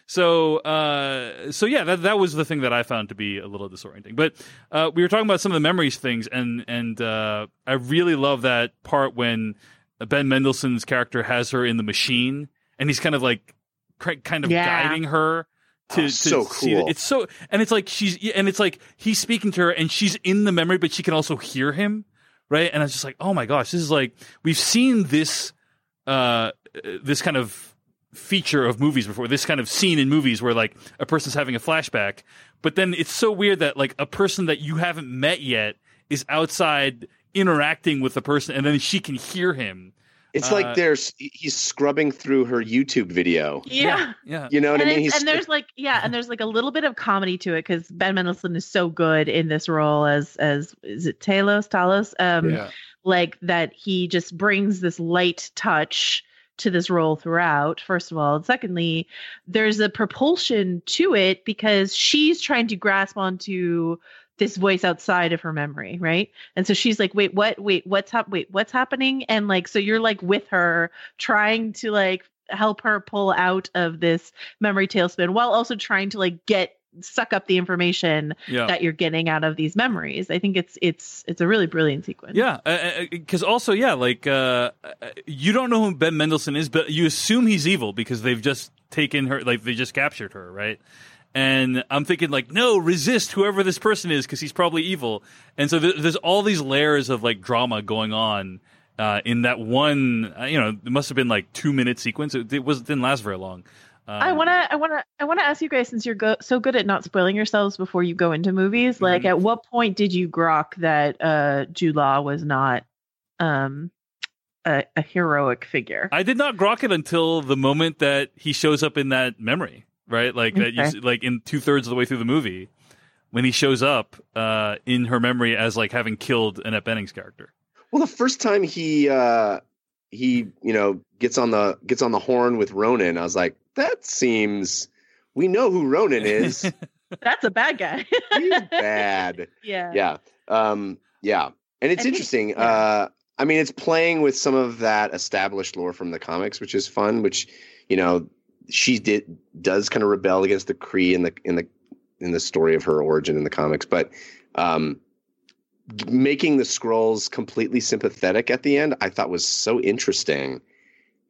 So, uh, so yeah, that that was the thing that I found to be a little disorienting. But uh, we were talking about some of the memories things, and and uh, I really love that part when Ben Mendelsohn's character has her in the machine, and he's kind of like kind of Yeah. guiding her. To, Oh, to so see cool. It's so, and it's like she's, and it's like he's speaking to her, and she's in the memory, but she can also hear him, right? And I was just like, oh my gosh, this is like we've seen this uh, this kind of feature of movies before this kind of scene in movies where like a person's having a flashback but then it's so weird that like a person that you haven't met yet is outside interacting with the person and then she can hear him It's Uh, like there's he's scrubbing through her YouTube video. Yeah. yeah You know what and, I mean? He's and there's like yeah, and there's like a little bit of comedy to it because Ben Mendelsohn is so good in this role as as is it Talos Talos um yeah. like that he just brings this light touch to this role throughout first of all and secondly there's a propulsion to it because she's trying to grasp onto this voice outside of her memory right? And so she's like wait what? Wait what's hap- wait what's happening? And like so you're like with her trying to like help her pull out of this memory tailspin while also trying to like get suck up the information Yeah. that you're getting out of these memories. I think it's it's it's a really brilliant sequence. Yeah, because also, yeah, like uh, uh, you don't know who Ben Mendelsohn is, but you assume he's evil because they've just taken her, like they just captured her, right? And I'm thinking, like, no, resist whoever this person is because he's probably evil. And so th- there's all these layers of like drama going on uh, in that one. Uh, you know, it must have been like two minute sequence. It, it was didn't last very long. Um, I want to I want to I want to ask you guys since you're go- so good at not spoiling yourselves before you go into movies like Mhm. at what point did you grok that uh Jude Law was not um a, a heroic figure I did not grok it until the moment that he shows up in that memory, right? Like that, you, like in two thirds of the way through the movie, when he shows up uh, in her memory as like having killed Annette Bening's character. Well, the first time he uh he you know gets on the gets on the horn with Ronan, I was like, that seems. We know who Ronan is. that's a bad guy He's bad. yeah Yeah. Um. Yeah. And it's And he- interesting. yeah. Uh. I mean, it's playing with some of that established lore from the comics, which is fun. Which, you know, she did does kind of rebel against the Kree in the in the in the story of her origin in the comics, but um, making the Skrulls completely sympathetic at the end, I thought was so interesting,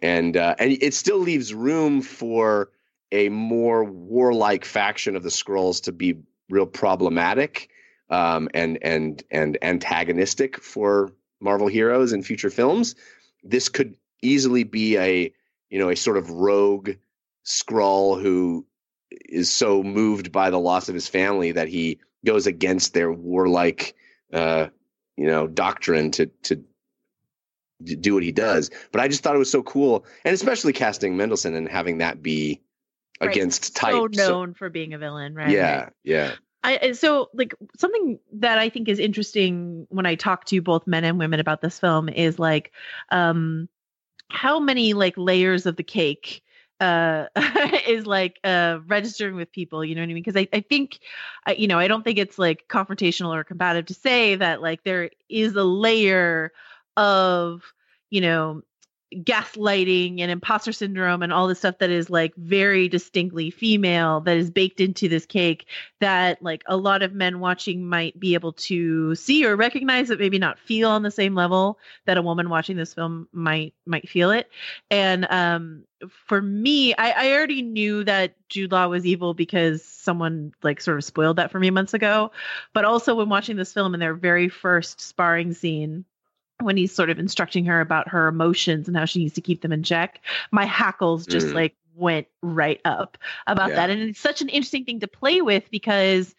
and uh, and it still leaves room for a more warlike faction of the Skrulls to be real problematic um, and and and antagonistic for Marvel heroes in future films. This could easily be a you know a sort of rogue Skrull who is so moved by the loss of his family that he goes against their warlike uh, you know doctrine to to do what he does. But I just thought it was so cool, and especially casting Mendelsohn and having that be Right. against type. so So- known for being a villain right yeah, yeah. I so like something that I think is interesting when I talk to both men and women about this film is like um how many like layers of the cake uh is like uh registering with people you know what i mean? Because i, I think I, you know i don't think it's like confrontational or combative to say that like there is a layer of you know gaslighting and imposter syndrome and all the stuff that is like very distinctly female that is baked into this cake that like a lot of men watching might be able to see or recognize but maybe not feel on the same level that a woman watching this film might might feel it. And um for me i i already knew that jude law was evil because someone like sort of spoiled that for me months ago. But also when watching this film in their very first sparring scene when he's sort of instructing her about her emotions and how she needs to keep them in check, my hackles just Mm. like went right up about Yeah. that. And it's such an interesting thing to play with because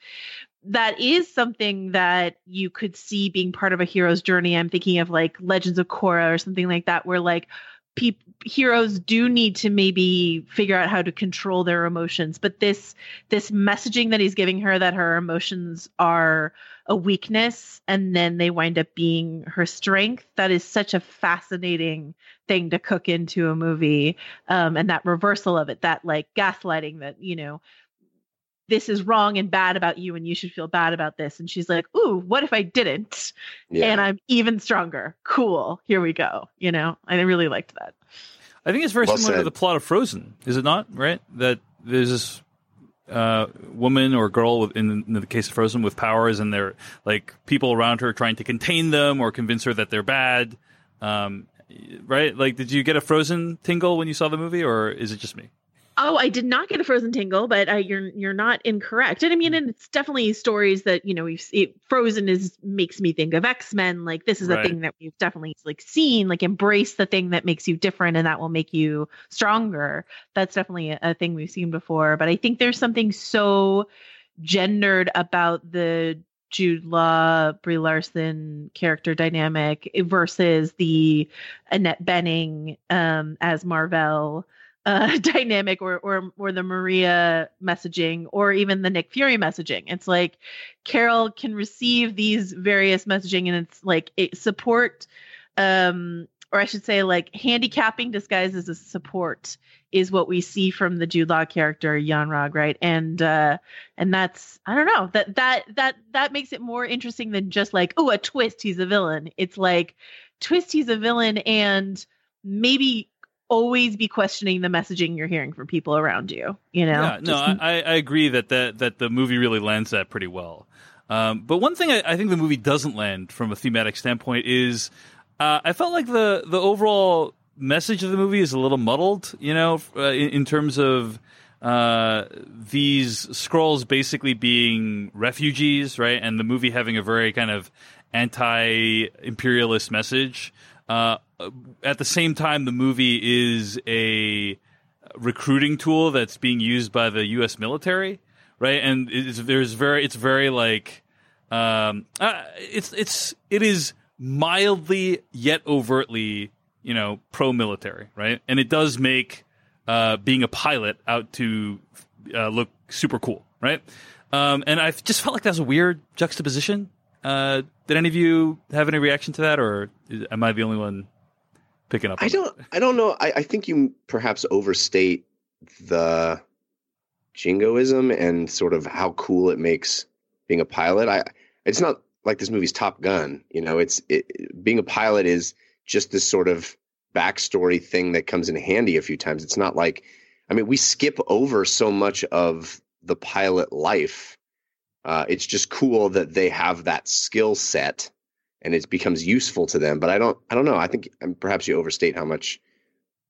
that is something that you could see being part of a hero's journey. I'm thinking of like Legends of Korra or something like that, where like peop- heroes do need to maybe figure out how to control their emotions. But this this messaging that he's giving her that her emotions are a weakness and then they wind up being her strength that is such a fascinating thing to cook into a movie um, and that reversal of it that like gaslighting that you know this is wrong and bad about you and you should feel bad about this and she's like ooh what if i didn't Yeah. and i'm even stronger cool here we go you know i really liked that I think it's very Well similar to the plot of Frozen, is it not? Right? That there's this uh, woman or girl with, in, in the case of Frozen with powers, and they're like people around her trying to contain them or convince her that they're bad. Um, right? Like, did you get a Frozen tingle when you saw the movie, or is it just me? Oh, I did not get a frozen tingle, but uh, you're you're not incorrect. And I mean, and it's definitely stories that you know we've it, Frozen is makes me think of X Men. Like this is a thing that we've definitely like seen. Like embrace the thing that makes you different, and that will make you stronger. That's definitely a, a thing we've seen before. But I think there's something so gendered about the Jude Law, Brie Larson character dynamic versus the Annette Bening um, as Mar-Vell uh, dynamic or or or the Maria messaging or even the Nick Fury messaging. It's like Carol can receive these various messaging and it's like it support um or I should say like handicapping disguised as a support is what we see from the Jude Law character Yon-Rogg, right? And uh and that's I don't know that that that that makes it more interesting than just like oh a twist he's a villain. It's like twist he's a villain and maybe always be questioning the messaging you're hearing from people around you. You know? Yeah, no, Just- I, I agree that, that that the movie really lands that pretty well. Um, but one thing I, I think the movie doesn't land from a thematic standpoint is uh, I felt like the the overall message of the movie is a little muddled. You know, uh, in, in terms of uh, these Skrulls basically being refugees, right, and the movie having a very kind of anti-imperialist message. Uh, at the same time, the movie is a recruiting tool that's being used by the U.S. military, right? And it's there's very it's very like um, uh, it's it's it is mildly yet overtly you know pro military, right? And it does make uh, being a pilot out to uh, look super cool, right? Um, and I just felt like that was a weird juxtaposition. Uh, did any of you have any reaction to that, or am I the only one picking up? I don't. I don't know. I, I think you perhaps overstate the jingoism and sort of how cool it makes being a pilot. I. It's not like this movie's Top Gun. You know, it's it, being a pilot is just this sort of backstory thing that comes in handy a few times. It's not like, I mean, we skip over so much of the pilot life. Uh, it's just cool that they have that skill set and it becomes useful to them. But I don't, I don't know. I think perhaps you overstate how much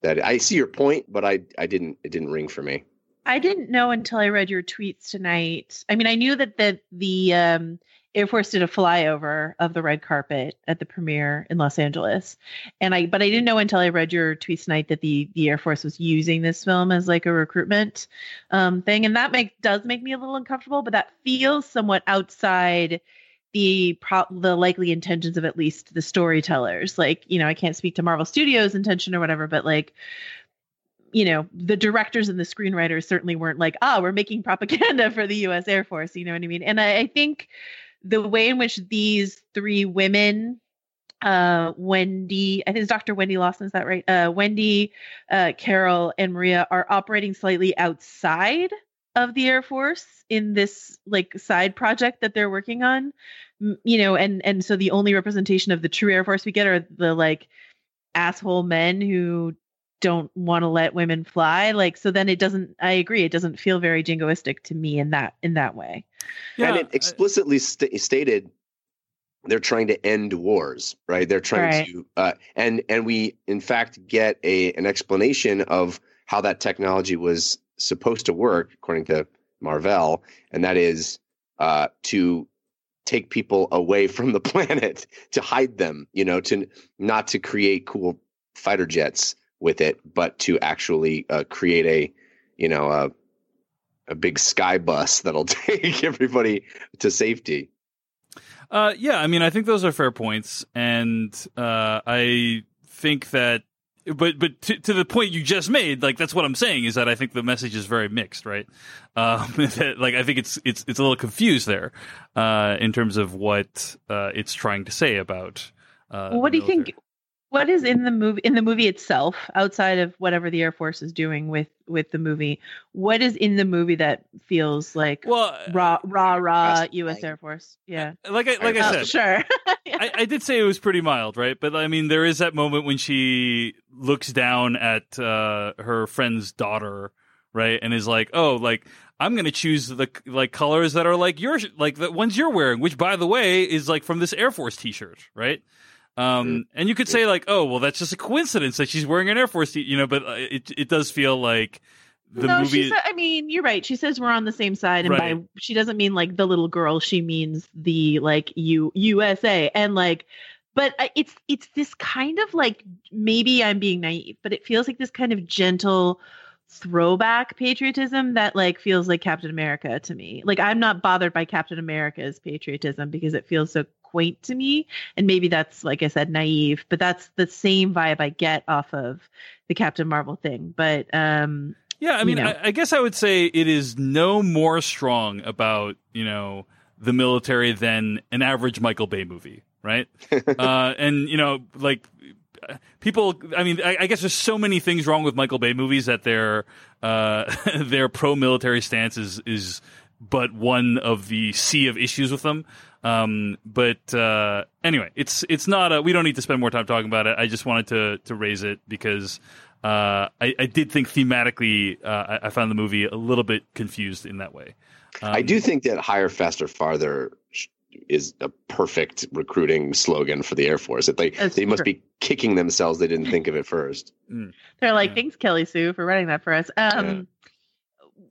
that I see your point, but I, I didn't, it didn't ring for me. I didn't know until I read your tweets tonight. I mean, I knew that the the um, Air Force did a flyover of the red carpet at the premiere in Los Angeles, and I but I didn't know until I read your tweets tonight that the the Air Force was using this film as like a recruitment um, thing, and that make does make me a little uncomfortable. But that feels somewhat outside the pro- the likely intentions of at least the storytellers. Like, you know, I can't speak to Marvel Studios' intention or whatever, but like you know, the directors and the screenwriters certainly weren't like, ah, we're making propaganda for the US Air Force. You know what I mean? And I, I think the way in which these three women, uh, Wendy, I think it's Dr. Wendy Lawson, is that right? Uh, Wendy, uh, Carol, and Maria are operating slightly outside of the Air Force in this like side project that they're working on. You know, and and so the only representation of the true Air Force we get are the like asshole men who don't want to let women fly like so then it doesn't i agree it doesn't feel very jingoistic to me in that in that way and it explicitly sta- stated they're trying to end wars, right? They're trying Right. to, uh, and and we in fact get a an explanation of how that technology was supposed to work, according to Mar-Vell, and that is uh, to take people away from the planet, to hide them, you know, to not to create cool fighter jets with it, but to actually uh, create a, you know, a a big sky bus that'll take everybody to safety. Uh, yeah, I mean, I think those are fair points, and uh, I think that, but but to, to the point you just made, like that's what I'm saying is that I think the message is very mixed, right? Um, that, like I think it's it's it's a little confused there uh, in terms of what uh, it's trying to say about. Uh, well, what do you think what is in the movie in the movie itself outside of whatever the air force is doing with with the movie what is in the movie that feels like well raw raw raw us air force yeah like I, like I Oh, said, sure I, I did say it was pretty mild, right? But I mean, there is that moment when she looks down at uh, her friend's daughter, right, and is like, "Oh, like I'm going to choose the like colors that are like your like the ones you're wearing." Which, by the way, is like from this Air Force T-shirt, right? Um, and you could say like, "Oh, well, that's just a coincidence that she's wearing an Air Force," you know, but uh, it it does feel like the no, movie. she said, I mean, you're right. She says we're on the same side, and by she doesn't mean like the little girl. She means the like U USA, and like, but it's it's this kind of like maybe I'm being naive, but it feels like this kind of gentle throwback patriotism that like feels like Captain America to me. Like I'm not bothered by Captain America's patriotism because it feels so quaint to me. And maybe that's, like I said, naive, but that's the same vibe I get off of the Captain Marvel thing. But um, Yeah, I mean, you know. I, I guess I would say it is no more strong about you know the military than an average Michael Bay movie, right? uh, and you know, like people. I mean, I, I guess there's so many things wrong with Michael Bay movies that their uh, their pro military stance is is but one of the sea of issues with them. Um, but uh, anyway, it's it's not. A, we don't need to spend more time talking about it. I just wanted to to raise it because uh, I, I did think thematically, uh, I, I found the movie a little bit confused in that way. Um, I do think that higher, faster, farther is a perfect recruiting slogan for the Air Force. That they That's they must be kicking themselves they didn't think of it first. They're like, Yeah. thanks, Kelly Sue, for writing that for us. Um,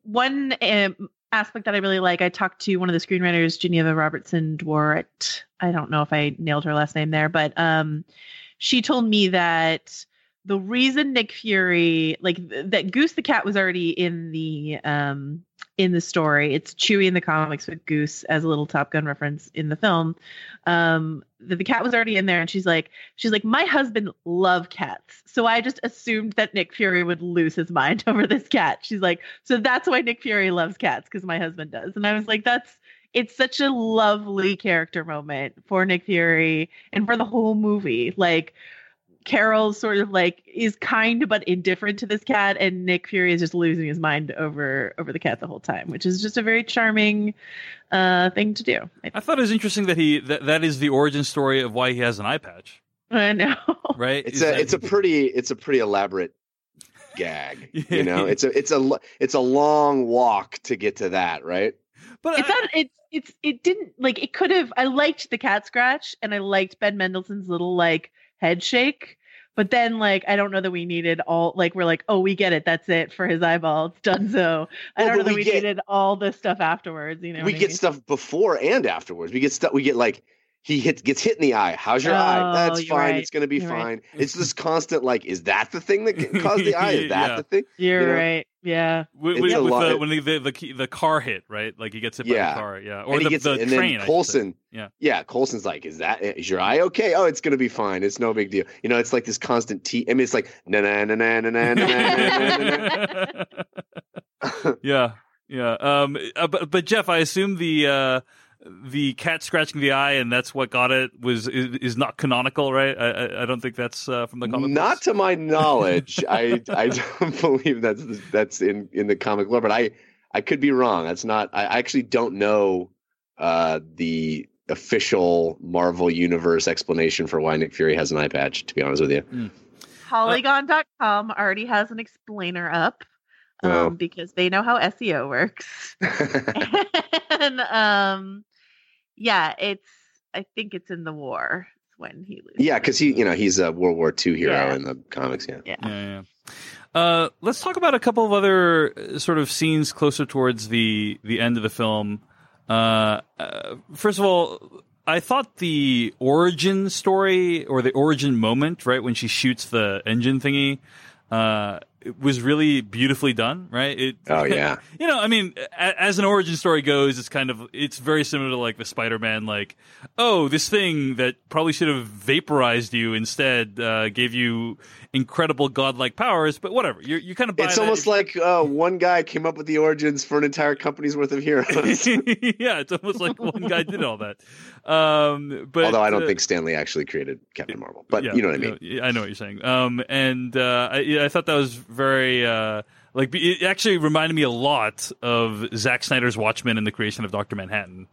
One um, aspect that I really like, I talked to one of the screenwriters, Geneva Robertson Dworet. I don't know if I nailed her last name there, but um, she told me that the reason Nick Fury, like th- that Goose the cat was already in the um, in the story. It's Chewie in the comics with Goose as a little Top Gun reference in the film. Um, the, the cat was already in there, and she's like, she's like, my husband loved cats, so I just assumed that Nick Fury would lose his mind over this cat. She's like, so that's why Nick Fury loves cats because my husband does, and I was like, that's. It's such a lovely character moment for Nick Fury and for the whole movie. Like Carol sort of like is kind but indifferent to this cat, and Nick Fury is just losing his mind over over the cat the whole time, which is just a very charming uh thing to do. I, I thought it was interesting that he that, that is the origin story of why he has an eye patch, I know. right? It's Is a that- it's a pretty it's a pretty elaborate gag. You know, it's a it's a it's a long walk to get to that, right? but it's I- not it's it's it didn't like it could have I liked the cat scratch and I liked Ben Mendelsohn's little like head shake. But then, like, I don't know that we needed all. Like, we're like, oh, we get it. That's it for his eyeball. It's done. So I Well, don't know that we we get- needed all the stuff afterwards. You know, we I get mean? stuff before and afterwards. We get stuff. We get like he hits gets hit in the eye. How's your eye? Oh, That's fine. right. It's going to be You're right. fine. It's this constant like, is that the thing that caused the eye? Is that Yeah. the thing? You're you know? right. Yeah. with, with, with lot- the, when the, the the the car hit, right? Like he gets hit by the car, yeah, or and he the, gets, the and train. I then should. Coulson, Yeah. yeah, Coulson's like, is that is your eye okay? Oh, it's going to be fine. It's no big deal. You know, it's like this constant T. I mean, it's like na na na na na na na na na na. yeah, yeah. Um, uh, but but Jeff, I assume the uh, the cat scratching the eye and that's what got it was is, is not canonical, right? I I, I don't think that's uh, from the comic. Not books. to my knowledge. I I don't believe that's that's in in the comic lore, but I I could be wrong. That's not. I actually don't know uh, the official Marvel Universe explanation for why Nick Fury has an eye patch. To be honest with you, Polygon.com already has an explainer up um, Oh. because they know how SEO works. and um, yeah, it's, I think it's in the war when he loses. yeah, because he you know he's a World War II hero Yeah. in the comics. Yeah. Yeah. Yeah, yeah. Uh, let's talk about a couple of other uh, sort of scenes closer towards the the end of the film. Uh, uh, first of all, I thought the origin story or the origin moment, right when she shoots the engine thingy, uh, it was really beautifully done. Right? It, Oh yeah. you know, I mean, a, as an origin story goes, it's kind of it's very similar to like the Spider-Man, like, oh, this thing that probably should have vaporized you instead uh, gave you incredible godlike powers, but whatever. You you kind of buy It's almost like uh, one guy came up with the origins for an entire company's worth of heroes. yeah, it's almost like one guy did all that. Um, but Although I don't uh, think Stan Lee actually created Captain Marvel, but yeah, you know what I mean. I know what you're saying. Um, and uh, I, I thought that was very uh, like it actually reminded me a lot of Zack Snyder's Watchmen and the creation of Doctor Manhattan.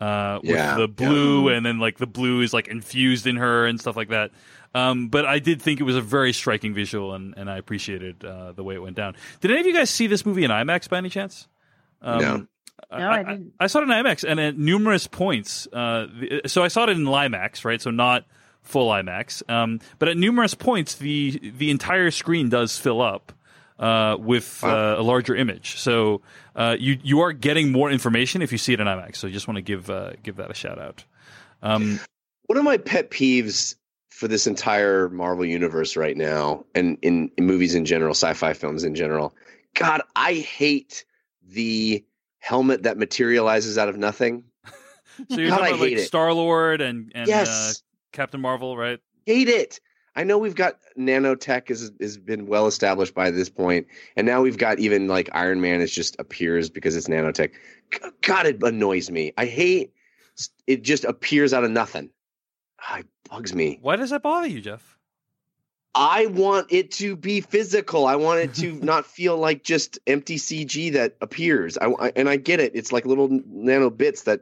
Uh, with Yeah, the blue, and then like the blue is like infused in her and stuff like that. Um, but I did think it was a very striking visual, and, and I appreciated uh, the way it went down. Did any of you guys see this movie in IMAX by any chance? Um, No. No, I didn't. I saw it in IMAX, and at numerous points. Uh, the, so I saw it in IMAX, right? So not full IMAX, um, but at numerous points, the the entire screen does fill up uh, with uh, a larger image. So uh, you you are getting more information if you see it in IMAX. So I just want to give uh, give that a shout out. Um, One of my pet peeves for this entire Marvel universe right now, and in, in movies in general, sci-fi films in general, God, I hate the helmet that materializes out of nothing. So you're God, talking I about like. Star Lord and and uh, Yes. Captain Marvel, right? hate it. I know we've got nanotech has has been well established by this point, and now we've got even like Iron Man is just appears because it's nanotech. God, it annoys me. I hate it. Just appears out of nothing. Ah, It bugs me. Why does that bother you, Jeff? I want it to be physical. I want it to not feel like just empty CG that appears. I, I- and I get it. It's like little nano bits that,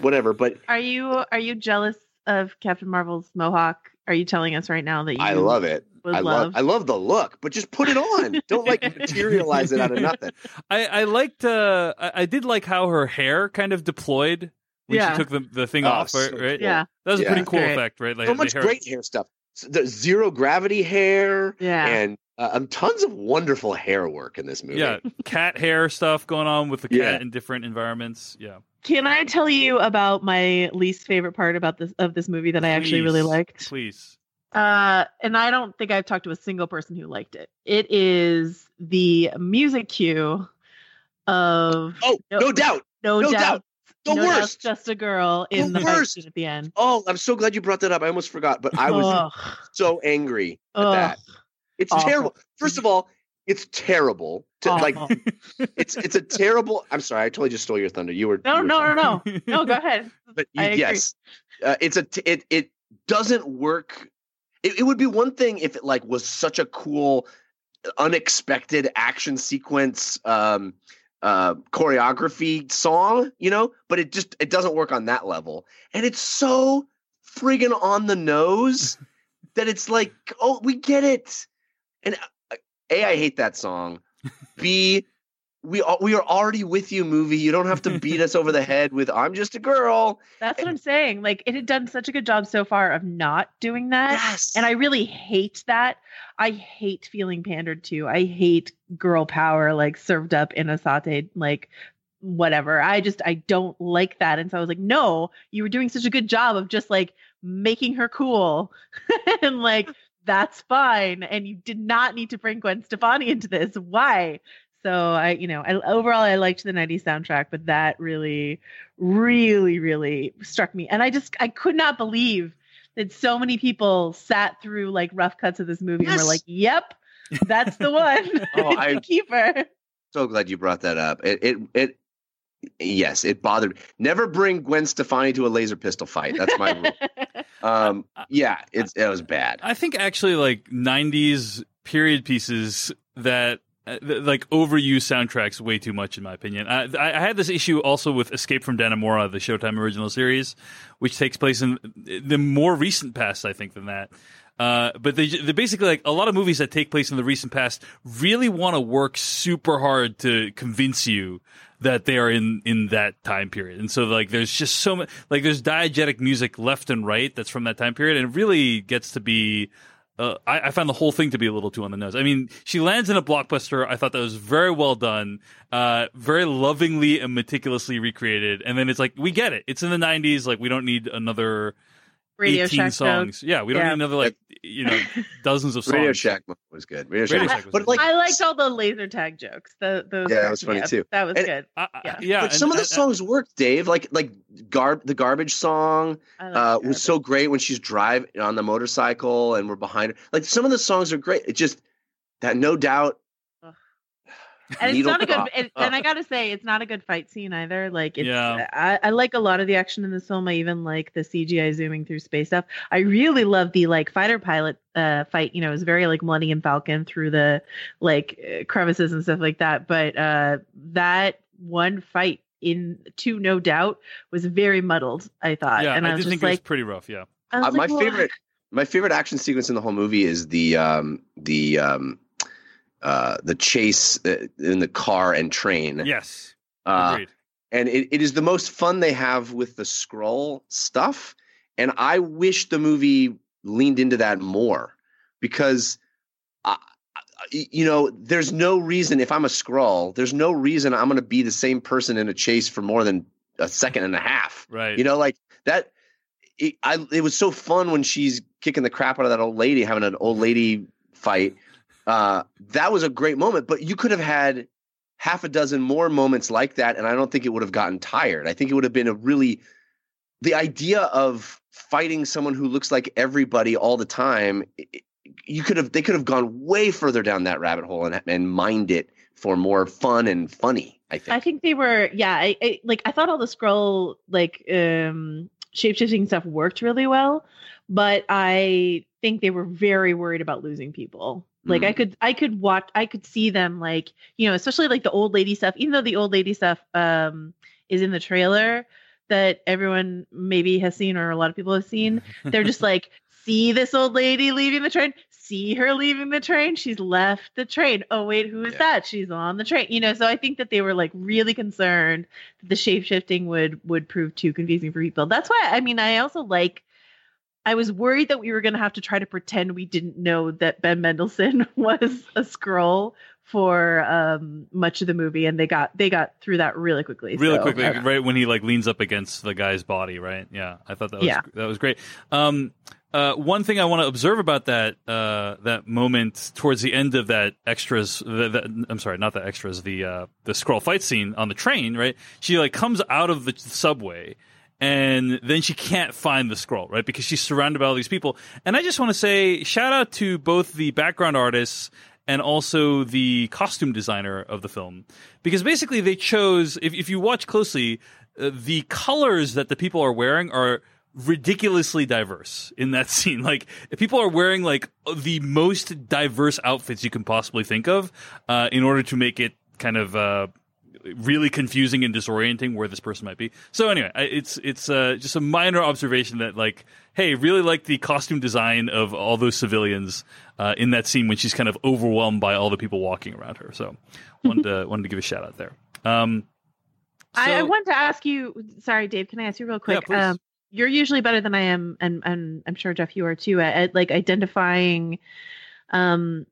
whatever. But Are you are you jealous of Captain Marvel's mohawk? Are you telling us right now that you I love it. I love? love. I love the look, but just put it on. Don't like materialize it out of nothing. I, I liked uh I, I did like how her hair kind of deployed when Yeah. she took the, the thing Oh, off, right? so right? cool. Yeah. That was a pretty cool Great. effect, right? Like so much hair- great hair stuff. S- The zero gravity hair, Yeah. and uh, um, tons of wonderful hair work in this movie. Yeah, cat hair stuff going on with the cat Yeah. in different environments. Yeah. Can I tell you about my least favorite part about this of this movie that I actually really liked? Please. Uh, and I don't think I've talked to a single person who liked it. It is the music cue of Oh, No- no, doubt. No, No Doubt. Doubt. The No worst. just a girl in The the, worst. at the end. Oh, I'm so glad you brought that up. I almost forgot, but I was so angry at Ugh. that. It's Awful. terrible. First of all, it's terrible. To, like it's it's a terrible. I'm sorry, I totally just stole your thunder. You were no, you were no, no, talking. no, no. Go ahead. But you, I agree. yes, uh, it's a t- it it doesn't work. It, it would be one thing if it like was such a cool, unexpected action sequence, um, uh, choreography song, you know. But it just it doesn't work on that level, and it's so friggin' on the nose that it's like, oh, we get it. And a, I hate that song. B, we we are already with you, movie. You don't have to beat us over the head with "I'm just a girl." That's what I'm saying. Like it had done such a good job so far of not doing that. Yes, And I really hate that. I hate feeling pandered to. I hate girl power like served up in a sauteed like whatever. I just I don't like that. And so I was like, no, you were doing such a good job of just like making her cool. and like that's fine. And you did not need to bring Gwen Stefani into this. Why? So I, you know, I overall I liked the 90s soundtrack, but that really, really, really struck me. And I just I could not believe that so many people sat through like rough cuts of this movie and were like, "Yep, that's the one." Oh, It's I- the keeper. so glad you brought that up. It it it. Yes, it bothered. me. Never bring Gwen Stefani to a laser pistol fight. That's my rule. Um, yeah, it's it was bad. I think actually like '90s period pieces that uh, like overuse soundtracks way too much in my opinion. I, I I had this issue also with Escape from Dannemora, the Showtime original series, which takes place in the more recent past, I think, than that. Uh, but they they basically like a lot of movies that take place in the recent past really want to work super hard to convince you that they are in in that time period, and so like there's just so much like there's diegetic music left and right that's from that time period, and it really gets to be. Uh, I, I found the whole thing to be a little too on the nose. I mean, she lands in a blockbuster. I thought that was very well done, uh, very lovingly and meticulously recreated. And then it's like, we get it. It's in the '90s. Like, we don't need another Radio 18 Shack songs. joke. Yeah, we don't Yeah. need another like you know dozens of songs. Radio Shack was good. Radio, Radio Shack, Shack was but good. like I liked all the laser tag jokes. The, those Yeah, that was funny up. too. That was And- good. I- I- Yeah. yeah. like and- some of the and- songs worked, Dave. Like like garb the garbage song I uh, it. was so great when she's driving on the motorcycle and we're behind her. Like some of the songs are great. It just that no doubt. And it's not a good drop. and, i gotta say it's not a good fight scene either like it's Yeah. I, I like a lot of the action in this film i even like the cgi zooming through space stuff i really love the like fighter pilot uh fight you know it was very like millennium falcon through the like uh, crevices and stuff like that but uh that one fight in to no doubt was very muddled i thought yeah, and i, I was did just think it was like pretty rough. Yeah. I was Uh, my "Well, favorite my favorite action sequence in the whole movie is the um the um uh the chase uh, in the car and train. Yes. Uh, Agreed. and it, it is the most fun they have with the Skrull stuff and i wish the movie leaned into that more because I, I- you know there's no reason if i'm a Skrull there's no reason i'm going to be the same person in a chase for more than a second and a half Right. you know like that it, I, it was so fun when she's kicking the crap out of that old lady having an old lady fight uh, that was a great moment but you could have had half a dozen more moments like that and i don't think it would have gotten tired i think it would have been a really the idea of fighting someone who looks like everybody all the time, i- i- you could have they could have gone way further down that rabbit hole and and mined it for more fun and funny. I think. I think they were, yeah. I, I like. I thought all the Skrull like um shapeshifting stuff worked really well, but I think they were very worried about losing people. Like I Mm. could, I could watch, I could see them like you know, especially like the old lady stuff. Even though the old lady stuff um is in the trailer that everyone maybe has seen or a lot of people have seen, they're just like see this old lady leaving the train see her leaving the train she's left the train oh wait who is Yeah. that she's on the train you know so i think that they were like really concerned that the shape shifting would would prove too confusing for people that's why i mean i also like i was worried that we were going to have to try to pretend we didn't know that ben mendelsohn was a Skrull for um much of the movie and they got they got through that really quickly really so, quickly, right when he like leans up against the guy's body, right? Yeah, I thought that was Yeah. that was great. Um, uh, one thing I want to observe about that uh, that moment towards the end of that extras, the, the, I'm sorry, not the extras, the uh, the Skrull fight scene on the train, right? She like comes out of the subway. And then she can't find the Skrull, right? Because she's surrounded by all these people. And I just want to say shout out to both the background artists and also the costume designer of the film because basically they chose if, if you watch closely uh, the colors that the people are wearing are ridiculously diverse in that scene like people are wearing like the most diverse outfits you can possibly think of uh, in order to make it kind of uh, really confusing and disorienting where this person might be. So anyway, I, it's it's uh, just a minor observation that like, hey, really like the costume design of all those civilians uh, in that scene when she's kind of overwhelmed by all the people walking around her. So wanted to wanted to give a shout out there. Um, I, I so- want to ask you. Sorry, Dave. Can I ask you real quick? please. um, you're usually better than I am, and and I'm sure Jeff, you are too, at, at like identifying, um,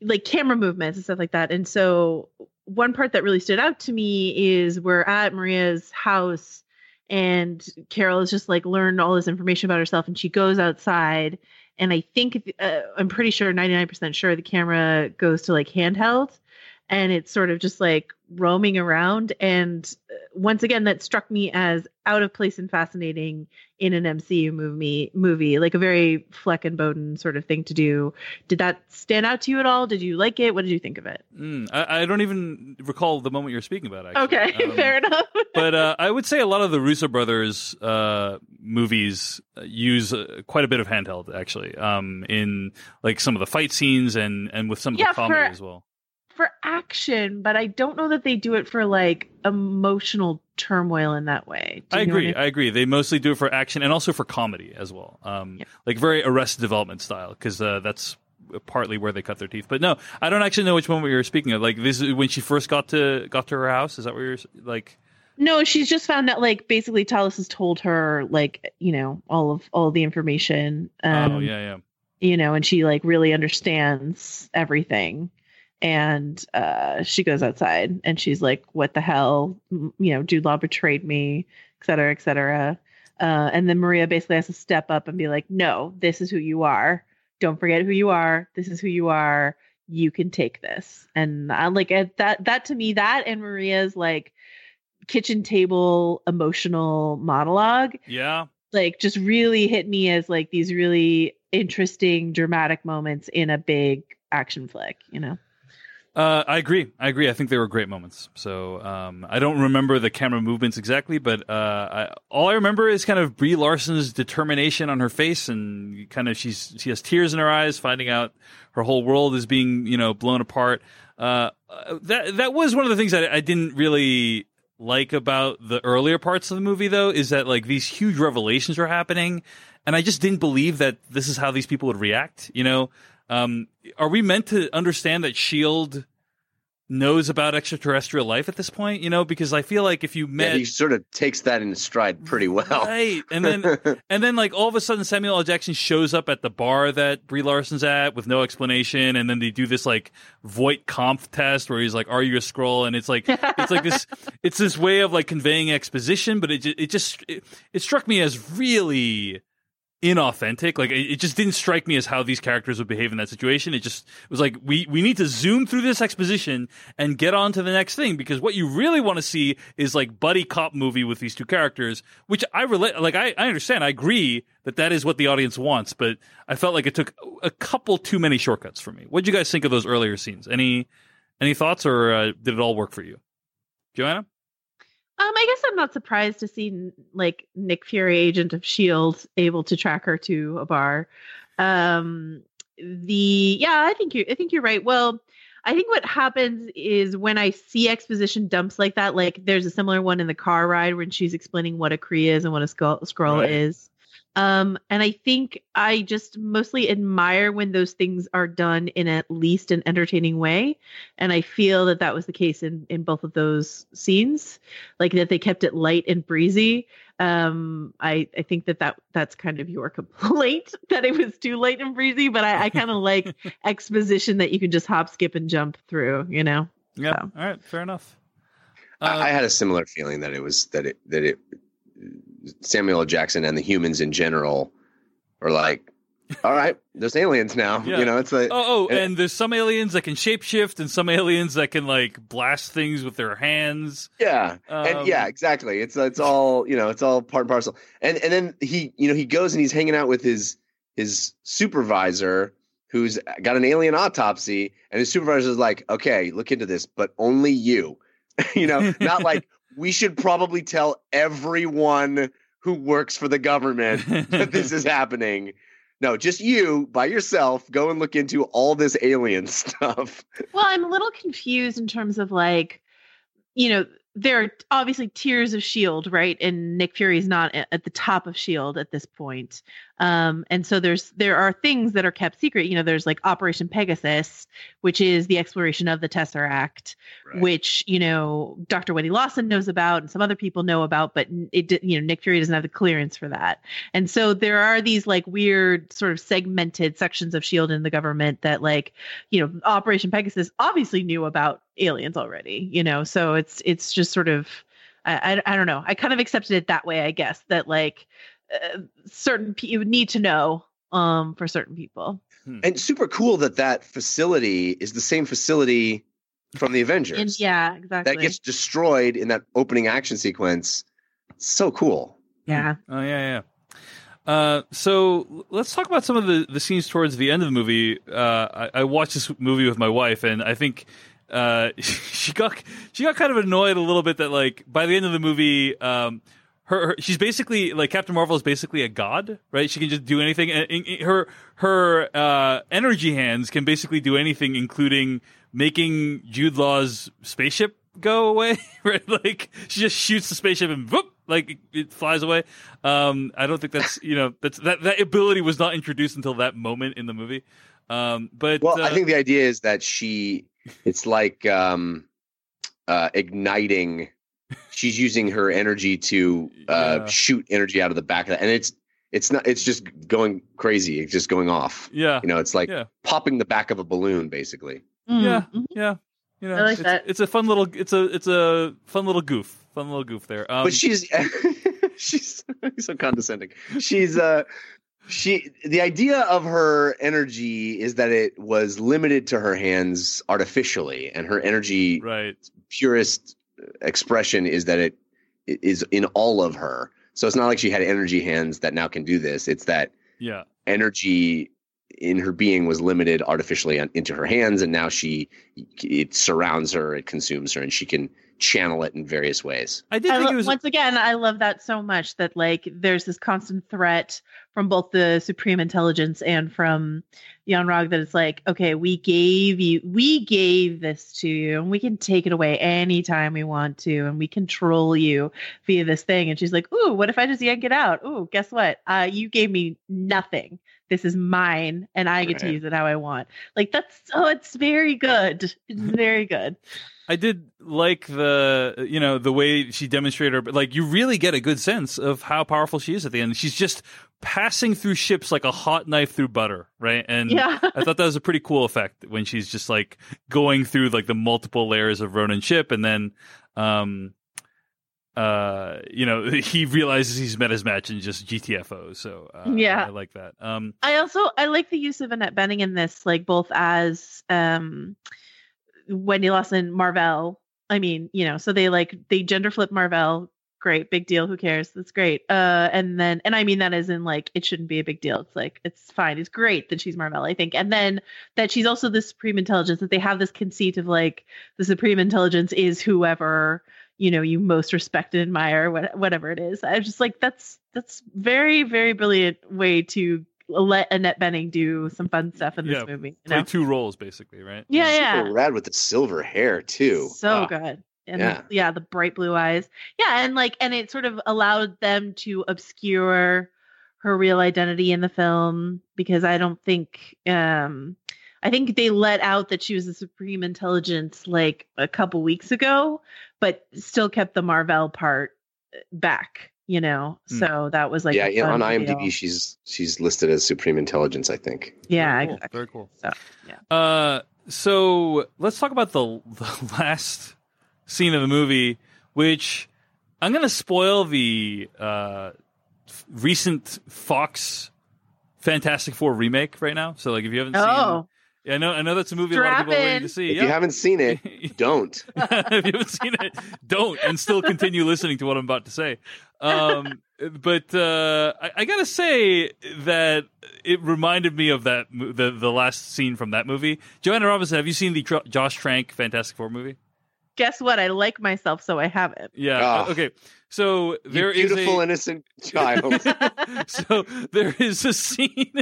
like camera movements and stuff like that. And so, one part that really stood out to me is we're at Maria's house, and Carol has just like learned all this information about herself, and she goes outside. And I think uh, I'm pretty sure, 99% sure, the camera goes to like handheld and it's sort of just like roaming around and uh, once again that struck me as out of place and fascinating in an MCU movie movie like a very Fleck and Boden sort of thing to do did that stand out to you at all did you like it what did you think of it mm, I, I don't even recall the moment you're speaking about. Actually. okay Um, fair enough but uh, I would say a lot of the Russo brothers uh, movies uh, use uh, quite a bit of handheld, actually, um, in like some of the fight scenes and and with some of Yeah, the comedy for- as well. For action but I don't know that they do it for like emotional turmoil in that way I you know what agree. I agree. They mostly do it for action and also for comedy as well, um, Yeah. like very Arrested Development style, because uh, that's partly where they cut their teeth. But no, I don't actually know which moment you were speaking of. Like this is when she first got to got to her house. Is that where you're like? No, she's just found out like basically Talos has told her like you know all of all the information. Um, oh yeah, yeah. You know, and she like really understands everything, and uh, she goes outside and she's like, "What the hell? You know, Jude Law betrayed me, et cetera, et cetera." Uh, and then Maria basically has to step up and be like, "No, this is who you are. Don't forget who you are. This is who you are. You can take this." And I like at that. That to me, that and Maria's like kitchen table emotional monologue Yeah, like just really hit me as like these really interesting dramatic moments in a big action flick you know Uh, I agree. I agree. I think they were great moments. So um, I don't remember the camera movements exactly, but uh, I, all I remember is kind of Brie Larson's determination on her face, and kind of she's she has tears in her eyes, finding out her whole world is being you know blown apart. Uh, uh, that that was one of the things that I didn't really like about the earlier parts of the movie, though, is that like these huge revelations were happening, and I just didn't believe that this is how these people would react. You know, um, are we meant to understand that Shield knows about extraterrestrial life at this point? You know, because I feel like if you Yeah, met he sort of takes that in stride pretty well. Right. And then and then like all of a sudden Samuel L. Jackson shows up at the bar that Brie Larson's at with no explanation and then they do this like Voight-Kampff test where he's like, Are you a Skrull? And it's like it's like this it's this way of like conveying exposition, but it just it just it, it struck me as really inauthentic. Like it, just didn't strike me as how these characters would behave in that situation. It just was like we we need to zoom through this exposition and get on to the next thing because what you really want to see is like buddy cop movie with these two characters, which I relate. Like I, I understand, I agree that that is what the audience wants, but I felt like it took a couple too many shortcuts for me. What did you guys think of those earlier scenes? Any any thoughts, or uh, did it all work for you, Joanna? Um, I guess I'm not surprised to see like Nick Fury, agent of Shield, able to track her to a bar. Um, the yeah, I think you I think you're right. Well, I think what happens is when I see exposition dumps like that, like there's a similar one in the car ride when she's explaining what a Kree is and what a skull, Skrull Right. is. Um, and I think I just mostly admire when those things are done in at least an entertaining way. And I feel that that was the case in, in both of those scenes, like that they kept it light and breezy. Um, I, I think that, that that's kind of your complaint that it was too light and breezy, but I, I kind of like exposition that you can just hop, skip, and jump through, you know? Yeah. So. All right. Fair enough. Uh, I, I had a similar feeling that it was that it that it Samuel L. Jackson and the humans in general are like, all right, there's aliens now. Yeah. You know, it's like Oh, oh, and- and there's some aliens that can shapeshift, and some aliens that can like blast things with their hands. Yeah, Um, and yeah, exactly. It's it's all you know. It's all part and parcel. And and then he you know he goes and he's hanging out with his his supervisor who's got an alien autopsy, and his supervisor is like, okay, look into this, but only you. you know, not like we should probably tell everyone who works for the government that this is happening. No, just you by yourself. Go and look into all this alien stuff. Well, I'm a little confused in terms of like, you know, there are obviously tiers of Shield, right? And Nick Fury is not at the top of Shield at this point. Um, and so there's there are things that are kept secret. You know, there's like Operation Pegasus, which is the exploration of the Tesseract, which you know Dr. Wendy Lawson knows about and some other people know about, but it you know Nick Fury doesn't have the clearance for that. And so there are these like weird sort of segmented sections of Shield in the government that like you know Operation Pegasus obviously knew about aliens already. You know, so it's it's just sort of I I, I don't know. I kind of accepted it that way, I guess. That like uh, certain pe- you would need to know um for certain people. And super cool that that facility is the same facility from the Avengers. And yeah, exactly. that gets destroyed in that opening action sequence. So cool. yeah. Oh yeah, yeah. Uh, so let's talk about some of the, the scenes towards the end of the movie. Uh, I, I watched this movie with my wife, and I think uh, she got she got kind of annoyed a little bit that like by the end of the movie, um, her, her she's basically like Captain Marvel is basically a god, right? She can just do anything. Her her uh, energy hands can basically do anything, including making Jude Law's spaceship go away. Right? Like she just shoots the spaceship and whoop, like it, it flies away. Um, I don't think that's you know that's that that ability was not introduced until that moment in the movie. Um, but Well, uh, I think the idea is that she, it's like um, uh, igniting. She's using her energy to uh, Yeah. shoot energy out of the back of that, and it's it's not. It's just going crazy. It's just going off. yeah, You know, it's like yeah. popping the back of a balloon, basically. Yeah, Mhm. yeah. You know, I like it's, that. it's a fun little it's a it's a fun little goof. Fun little goof there. Um, but she's she's so condescending. She's uh she the idea of her energy is that it was limited to her hands artificially and her energy right. purest expression is that it it is in all of her. So it's not like she had energy hands that now can do this. It's that Yeah. energy in her being was limited artificially into her hands and now she it surrounds her, it consumes her and she can channel it in various ways. I did I think lo- it was once again, I love that so much that like there's this constant threat from both the supreme intelligence and from Yon-Rogg that it's like, okay, we gave you, we gave this to you, and we can take it away anytime we want to, and we control you via this thing. And she's like, ooh, what if I just yank it out? Ooh, guess what? Uh, you gave me nothing. This is mine, and I get to use it how I want. Like that's oh, it's very good. It's very good. I did like the you know the way she demonstrated her, but like you really get a good sense of how powerful she is at the end. She's just passing through ships like a hot knife through butter, right? And Yeah. I thought that was a pretty cool effect when she's just like going through like the multiple layers of Ronan ship, and then um uh, you know, he realizes he's met his match and just GTFO. So uh, Yeah. I like that. Um, I also I like the use of Annette Bening in this, like both as um Wendy Lawson, Mar-Vell. I mean, you know, so they like they gender flip Mar-Vell. Great, big deal. Who cares? That's great. Uh, and then, and I mean that as in like it shouldn't be a big deal. It's like it's fine. It's great that she's Mar-Vell I think, and then that she's also the supreme intelligence. That they have this conceit of like the supreme intelligence is whoever you know you most respect and admire, what, whatever it is. I was just like that's that's very very brilliant way to let Annette Bening do some fun stuff in this yeah, movie. You play two roles basically, right? Yeah, Super yeah. rad with the silver hair too. So Ah. good. And Yeah. yeah. yeah, the bright blue eyes. Yeah, and like and it sort of allowed them to obscure her real identity in the film because I don't think um I think they let out that she was a supreme intelligence like a couple weeks ago, but still kept the Mar-Vell part uh, back, you know. Hmm. So that was like yeah, yeah, on IMDb reveal. she's she's listed as supreme intelligence. I think. Yeah, Very cool. exactly. Very cool. So, yeah. Uh, so let's talk about the the last scene of the movie, which I'm gonna spoil the uh, f- recent Fox Fantastic Four remake right now. So like, if you haven't seen, Oh, yeah, I know, I know that's a movie a lot of Strap people are waiting to see. If Yeah. you haven't seen it, don't. if you haven't seen it, don't, and still continue listening to what I'm about to say. Um, but uh, I, I gotta say that it reminded me of that the the last scene from that movie. Joanna Robinson, have you seen the Tr- Josh Trank Fantastic Four movie? Guess what? I like myself, so I haven't. Yeah. Ah. okay. So You there is beautiful a innocent child. so there is a scene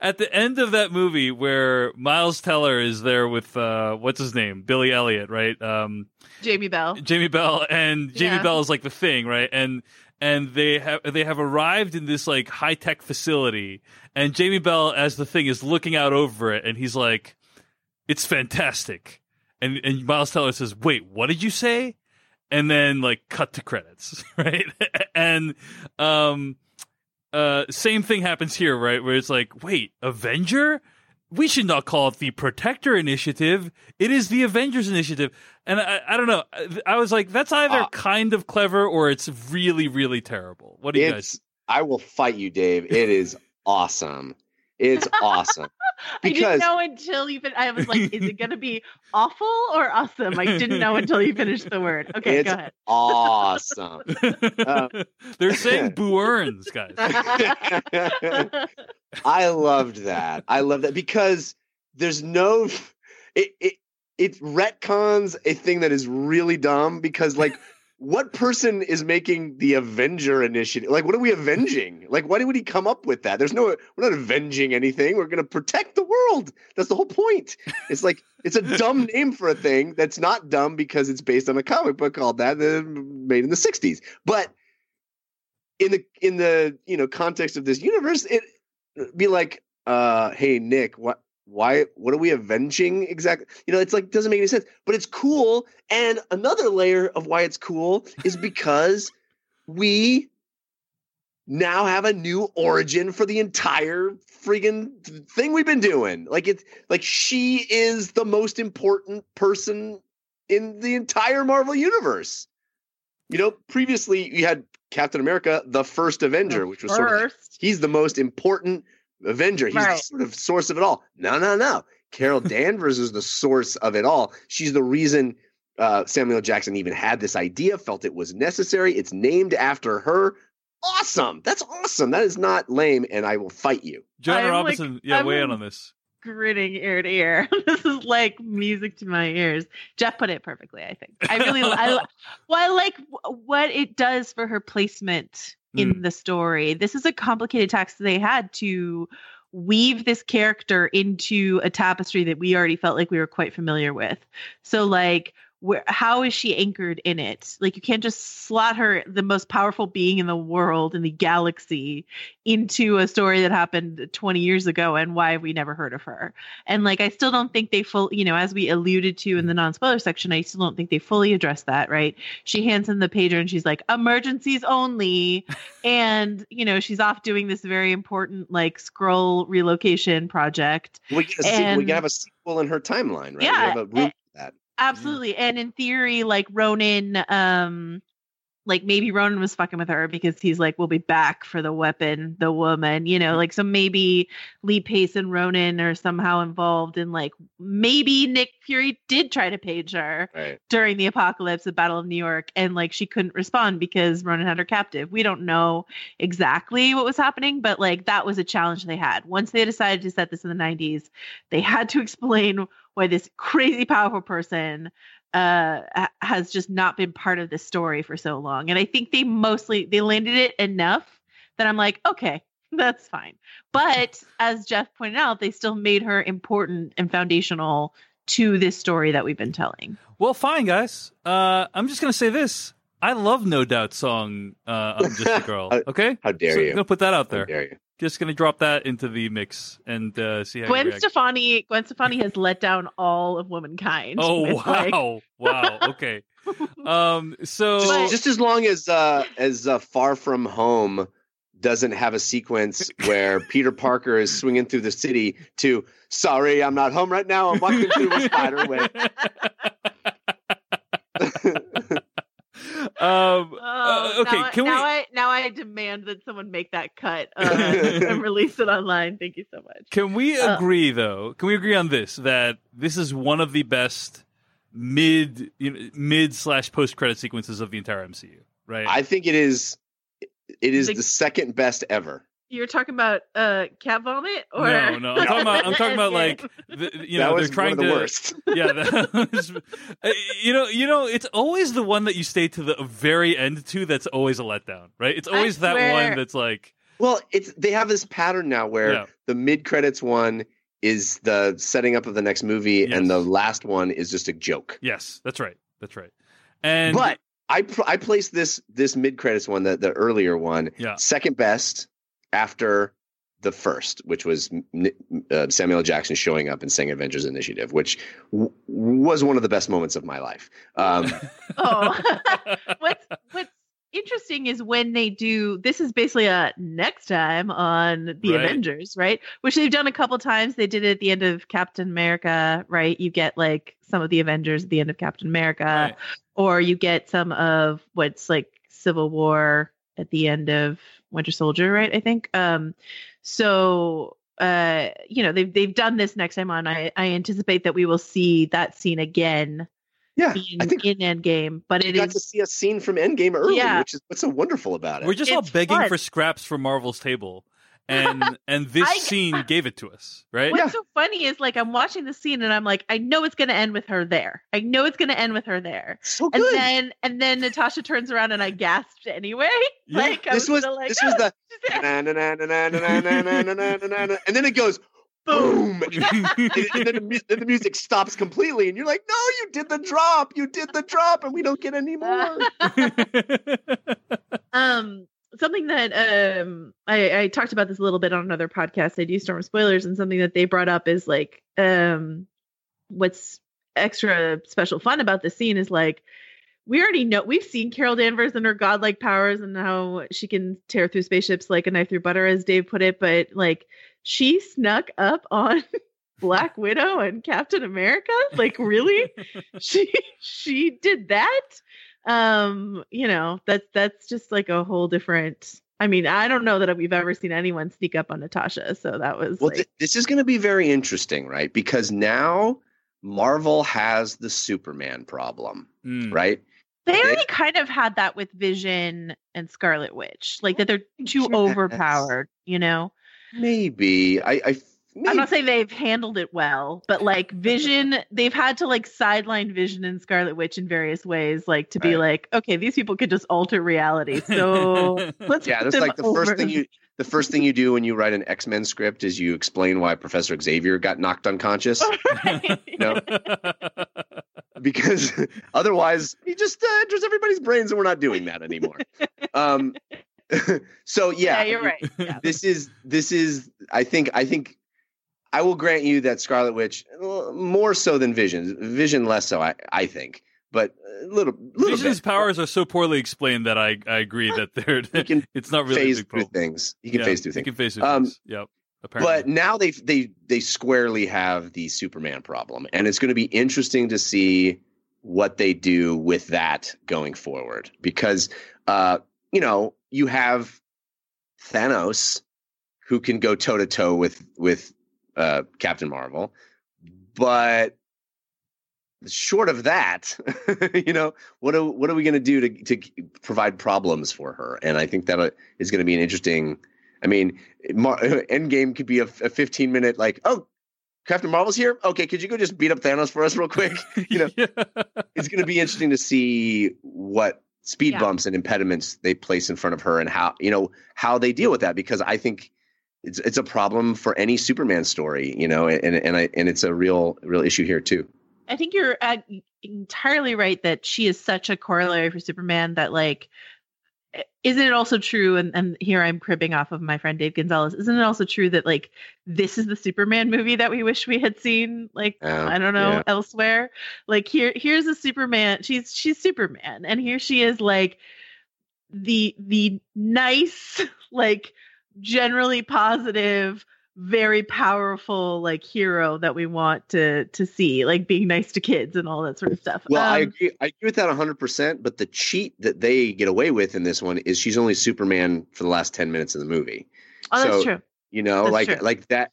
at the end of that movie where Miles Teller is there with uh, what's his name, Billy Elliot, right? Um, Jamie Bell. Jamie Bell and Jamie Yeah. Bell is like the thing, right? And and they have they have arrived in this like high tech facility, and Jamie Bell as the thing is looking out over it, and he's like, "It's fantastic," and and Miles Teller says, "Wait, what did you say?" And then like cut to credits, right? and um, uh, same thing happens here, right? Where it's like, "Wait, Avenger." we should not call it the Protector Initiative. It is the Avengers Initiative. And I, I don't know. I was like, that's either Ah. kind of clever or it's really, really terrible. What do you it's. I will fight you, Dave. It is awesome. It's awesome I didn't know until you fin- I was like, is it going to be awful or awesome? I didn't know until you finished the word. Okay, It's go ahead. awesome. Um, guys? They're saying Boo guys. I loved that. I love that because there's no it it it retcons a thing that is really dumb because like what person is making the Avenger initiative? Like what are we avenging? Like why would he come up with that? There's no we're not avenging anything. We're going to protect the world. That's the whole point. It's like it's a dumb name for a thing that's not dumb because it's based on a comic book called that made in the 60s. But in the in the you know context of this universe it be like uh hey nick what why what are we avenging exactly you know it's like doesn't make any sense but it's cool. And another layer of why it's cool is because we now have a new origin for the entire friggin' thing we've been doing. Like it's like she is the most important person in the entire marvel universe. You know previously you had captain america the first avenger which was sort of he's the most important Avenger. He's the Right. sort of source of it all. No, no, no. Carol Danvers is the source of it all. She's the reason uh, Samuel Jackson even had this idea, felt it was necessary. It's named after her. Awesome. That's awesome. That is not lame, and I will fight you. Joanna I'm, like- Robinson, yeah, I'm weigh in in- on this. Grinning ear to ear. this is like music to my ears. Jeff put it perfectly, I think. I really, I, well, I like what it does for her placement in mm. the story. This is a complicated task they had to weave this character into a tapestry that we already felt like we were quite familiar with. So, like, where how is she anchored in it? Like, you can't just slot her, the most powerful being in the world in the galaxy, into a story that happened 20 years ago and why have we never heard of her and like i still don't think they full you know as we alluded to in the non-spoiler section i still don't think they fully address that right she hands in the pager and she's like emergencies only and you know she's off doing this very important like Skrull relocation project We can, we can have a sequel in her timeline, right? Yeah, We have a room for that. Absolutely and in theory like ronan um like maybe Ronan was fucking with her because he's like, we'll be back for the weapon, the woman, you know, like so maybe Lee Pace and Ronan are somehow involved in like maybe Nick Fury did try to page her Right. during the apocalypse, the Battle of New York, and like she couldn't respond because Ronan had her captive. We don't know exactly what was happening, but like that was a challenge they had. Once they decided to set this in the 90s, they had to explain why this crazy powerful person uh has just not been part of the story for so long. And I think they mostly they landed it enough that I'm like, okay, that's fine. But as Jeff pointed out, they still made her important and foundational to this story that we've been telling. Well, fine, guys. Uh, I'm just gonna say this. I love No Doubt song. Uh, I'm just a girl. Okay. How dare So you? I'm gonna put that out How there. dare you? Just gonna drop that into the mix and uh, see how Gwen react. Stefani Gwen Stefani has let down all of womankind. Oh with, like- wow, wow. Okay. Um. So Just, just as long as uh, as uh, Far From Home doesn't have a sequence where Peter Parker is swinging through the city to "Sorry, I'm not home right now. I'm walking through a spider web." um. Oh, uh, okay. now I, Can we? now I now I demand that someone make that cut uh, and release it online. Thank you so much. Can we Uh, agree though? Can we agree on this that this is one of the best mid you know, mid slash post credit sequences of the entire MCU? Right. I think it is. It is Like- the second best ever. You're talking about uh, cat vomit, or no, no. I'm talking about. I'm talking about like Endgame? the, you that know was they're trying one of the to. worst. Yeah, was, uh, you know, you know, it's always the one that you stay to the very end to that's always a letdown, right? It's I always that swear. one that's like, Well, it's they have this pattern now where Yeah. the mid credits one is the setting up of the next movie, Yes. and the last one is just a joke. yes, that's right, that's right. And but I pr- I placed this this mid credits one, the the earlier one, yeah, second best after the first, which was uh, Samuel Jackson showing up and saying Avengers Initiative, which w- was one of the best moments of my life. Um, oh, what's what's interesting is when they do this is basically a next time on the Right. Avengers, right? Which they've done a couple times. They did it at the end of Captain America, right? You get like some of the Avengers at the end of Captain America, Right. or you get some of what's like Civil War at the end of Winter Soldier, right? I think. Um, so uh, you know they've they've done this next time on. I I anticipate that we will see that scene again yeah, in, I think in Endgame, but we it got is to see a scene from Endgame early, Yeah. which is what's so wonderful about it. we're just all begging fun. for scraps from Marvel's table, and and this I, scene gave it to us, right? What's yeah. so funny is like I'm watching the scene and I'm like, I know it's going to end with her there. I know it's going to end with her there. So good. And then and then Natasha turns around and I gasped anyway. Yeah. Like this was, was like, this oh, was the and then it goes boom and, and then, the, then the music stops completely and you're like no you did the drop you did the drop and we don't get any more um something that um I, I talked about this a little bit on another podcast. I do storm spoilers and something that they brought up is like um what's extra special fun about the scene is like we already know we've seen carol danvers and her godlike powers and how she can tear through spaceships like a knife through butter as dave put it but like she snuck up on black widow and captain america? Like really? She she did that um you know that's that's just like a whole different i mean i don't know that we've ever seen anyone sneak up on natasha so that was Well, like th- this is going to be very interesting, right? Because now Marvel has the Superman problem, Mm. right? they they- already kind of had that with vision and scarlet witch like that they're too Yes. overpowered you know Maybe I. I maybe, i'm not saying they've handled it well but like vision they've had to like sideline vision and scarlet witch in various ways like to be Right. like okay these people could just alter reality so let's yeah, put that's like the first thing you. The first thing you do when you write an X Men script is you explain why Professor Xavier got knocked unconscious. No. because otherwise he just uh, enters everybody's brains and we're not doing that anymore um so yeah, yeah you're right yeah. this is this is i think i think i will grant you that scarlet witch more so than vision vision less so i i think but a little little Vision's bit powers are so poorly explained that I, I agree that they're it's not really a phase big through things he can Yeah, phase through He things can phase through Um, things. Yep. Apparently. But now they they they squarely have the Superman problem, and it's going to be interesting to see what they do with that going forward because uh you know you have Thanos who can go toe to toe with with uh Captain Marvel but short of that you know what are what are we going to do to to provide problems for her and I think that uh, going to be an interesting I mean Mar- Endgame could be a, a 15 minute like oh Captain Marvel's here. Okay, could you go just beat up Thanos for us real quick? You know, it's going to be interesting to see what speed Yeah. bumps and impediments they place in front of her and how you know how they deal with that because I think it's it's a problem for any Superman story, you know, and and I and it's a real real issue here too. I think you're uh, entirely right that she is such a corollary for Superman that like isn't it also true and, and here I'm cribbing off of my friend Dave Gonzalez isn't it also true that like this is the Superman movie that we wish we had seen like Yeah, I don't know yeah. elsewhere like here here's a Superman she's she's Superman and here she is like the the nice like generally positive very powerful like hero that we want to to see like being nice to kids and all that sort of stuff Well, I Um, agree. I agree with that 100%. But the cheat that they get away with in this one is she's only Superman for the last 10 minutes of the movie. oh that's so- true You know, That's like true. like that.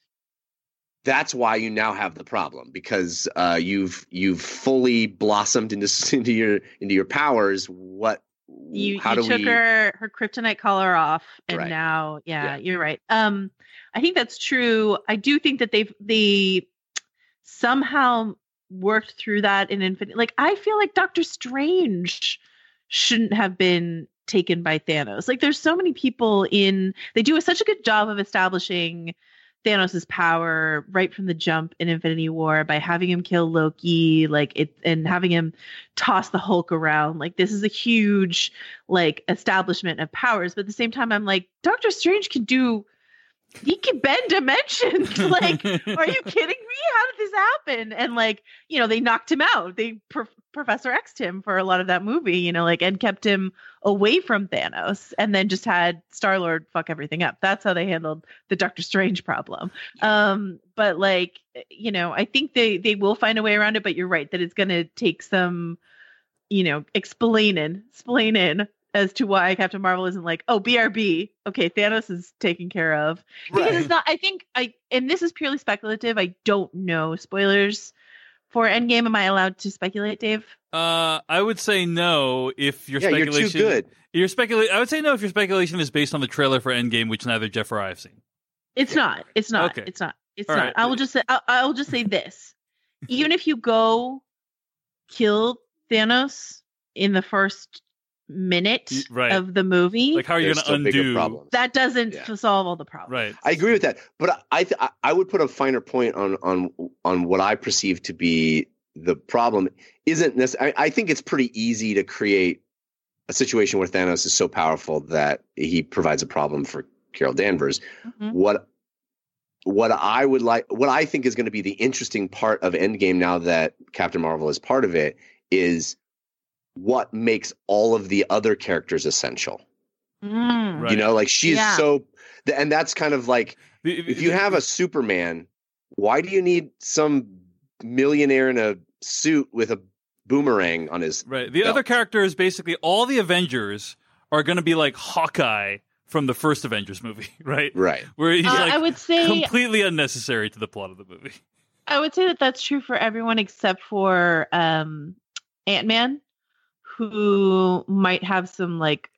That's why you now have the problem because uh, you've you've fully blossomed into into your into your powers. What? You, you took we? her her kryptonite collar off and Right. now yeah, Yeah. you're right um i think that's true i do think that they've they somehow worked through that in infinite like i feel like doctor strange shouldn't have been taken by thanos like there's so many people in they do such a good job of establishing Thanos' power right from the jump in Infinity War by having him kill Loki, like it, and having him toss the Hulk around. Like this is a huge like establishment of powers. But at the same time, I'm like, Doctor Strange can do. He can bend dimensions. like, are you kidding me? How did this happen? And like, you know, they knocked him out. They Pro- Professor X'd him for a lot of that movie. You know, like and kept him away from Thanos, and then just had Star Lord fuck everything up. That's how they handled the Doctor Strange problem. Um, but like, you know, I think they they will find a way around it. But you're right that it's going to take some, you know, explaining, explaining as to why Captain Marvel isn't like, oh, BRB, okay, Thanos is taken care of. Because it's not. I think I, and this is purely speculative. I don't know spoilers for Endgame. Am I allowed to speculate, Dave? Uh, I would say no if your Yeah, you're too speculation. good. Your specula- I would say no if your speculation is based on the trailer for Endgame, which neither Jeff or I have seen. It's not. It's not. Okay. It's not. It's All not. right. I will just say. I, I will just say this: even if you go kill Thanos in the first minute right. of the movie, Like, how are you There's going to undo? problems. that doesn't Yeah. solve all the problems. Right. I agree with that, but I th- I- I would put a finer point on on on what I perceive to be the problem. Isn't necessarily. I think it's pretty easy to create a situation where Thanos is so powerful that he provides a problem for Carol Danvers. Mhm. What what I would like, what I think is going to be the interesting part of Endgame now that Captain Marvel is part of it is what makes all of the other characters essential. Mm. Right. You know, like she's Yeah. so, and that's kind of like if you have a Superman, why do you need some millionaire in a suit with a boomerang on his? Right. The belt? other characters, basically, all the Avengers are going to be like Hawkeye from the first Avengers movie, right? Right. Where he's Uh, like I would say completely unnecessary to the plot of the movie. I would say that that's true for everyone except for um, Ant Man, who might have some like,